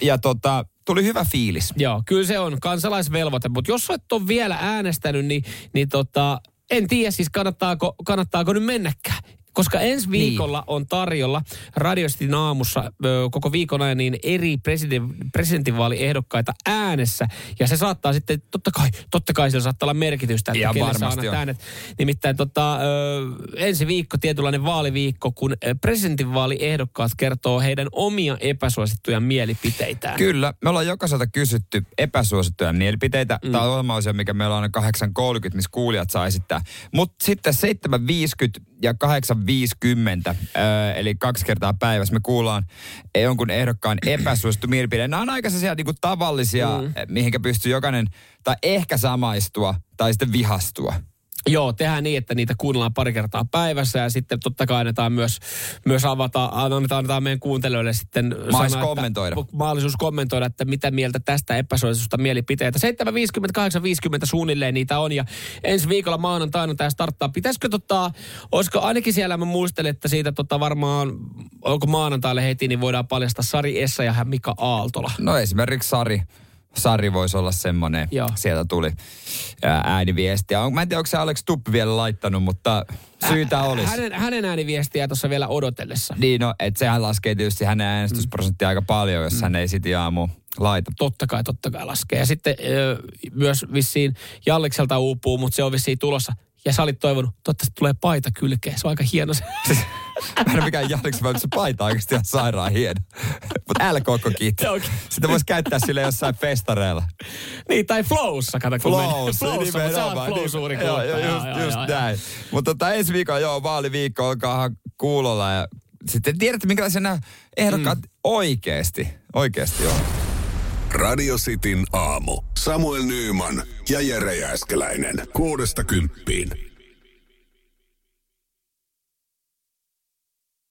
ja tota, tuli hyvä fiilis. Joo, kyllä se on kansalaisvelvoite, mutta jos et ole vielä äänestänyt, niin, niin tota, en tiedä siis kannattaako, kannattaako nyt mennäkään. Koska ensi viikolla niin. on tarjolla Radiostin aamussa ö, koko viikon ajan niin eri president, presidentinvaaliehdokkaita äänessä. Ja se saattaa sitten, totta kai, totta kai sillä saattaa olla merkitystä, että kelle saa varmasti on. äänet. Nimittäin tota, ö, ensi viikko, tietynlainen vaaliviikko, kun presidentinvaaliehdokkaat kertoo heidän omia epäsuosittuja mielipiteitään. Kyllä, me ollaan jokaiselta kysytty epäsuosittuja mielipiteitä. Mm. Tämä on ohjelmaosio, mikä meillä on aina 8.30, missä kuulijat saa esittää. Mutta sitten 7.50 ja 8.50, äh, eli kaksi kertaa päivässä me kuullaan jonkun ehdokkaan epäsuosittu mielipide. Nämä on aika sellaisia niin tavallisia, mm. mihinkä pystyy jokainen tai ehkä samaistua tai sitten vihastua. Joo, tehdään niin, että niitä kuunnellaan pari kertaa päivässä ja sitten totta kai annetaan myös, myös avata, annetaan, annetaan meidän kuuntelijoille sitten Mahdollisuus sana, että- kommentoida. mahdollisuus kommentoida, että mitä mieltä tästä epäsuositusta mielipiteitä. 7.50, suunnilleen niitä on ja ensi viikolla maanantaina tämä starttaa. Pitäisikö tota, olisiko ainakin siellä mä muistelin, että siitä tota varmaan, onko maanantaille heti, niin voidaan paljastaa Sari Essa ja Mika Aaltola. No esimerkiksi Sari. Sari voisi olla semmoinen. Joo. Sieltä tuli ää, ääniviestiä. Mä en tiedä, onko se Alex Tuppi vielä laittanut, mutta syytä olisi. Hänen, hänen ääniviestiä tuossa vielä odotellessa. Niin no, että sehän laskee tietysti hänen äänestysprosenttia aika paljon, jos hän ei sitten aamu laita. Totta kai, totta kai laskee. Ja sitten ö, myös vissiin Jallikselta uupuu, mutta se on vissiin tulossa. Ja sä olit toivonut, toivottavasti tulee paita kylkeen. Se on aika hieno se. Mä en ole mikään vaan se paita on oikeasti ihan sairaan hieno. Mutta älä koko kiitti. Joo. Sitä voisi käyttää sille jossain festareilla. niin, tai Flowssa, kato kun meni. Flows, Flowssa, mutta sä nimenomaan. oot Flow suuri Joo, joo, just, Joo, joo, just joo, näin. Mutta tota, ensi viikolla joo, vaaliviikko, olkaahan kuulolla ja sitten tiedätte, minkälaisia nämä ehdokkaat mm. oikeasti, oikeasti on. Radio Cityn aamu. Samuel Nyyman ja Jere Jääskeläinen. Kuudesta kymppiin.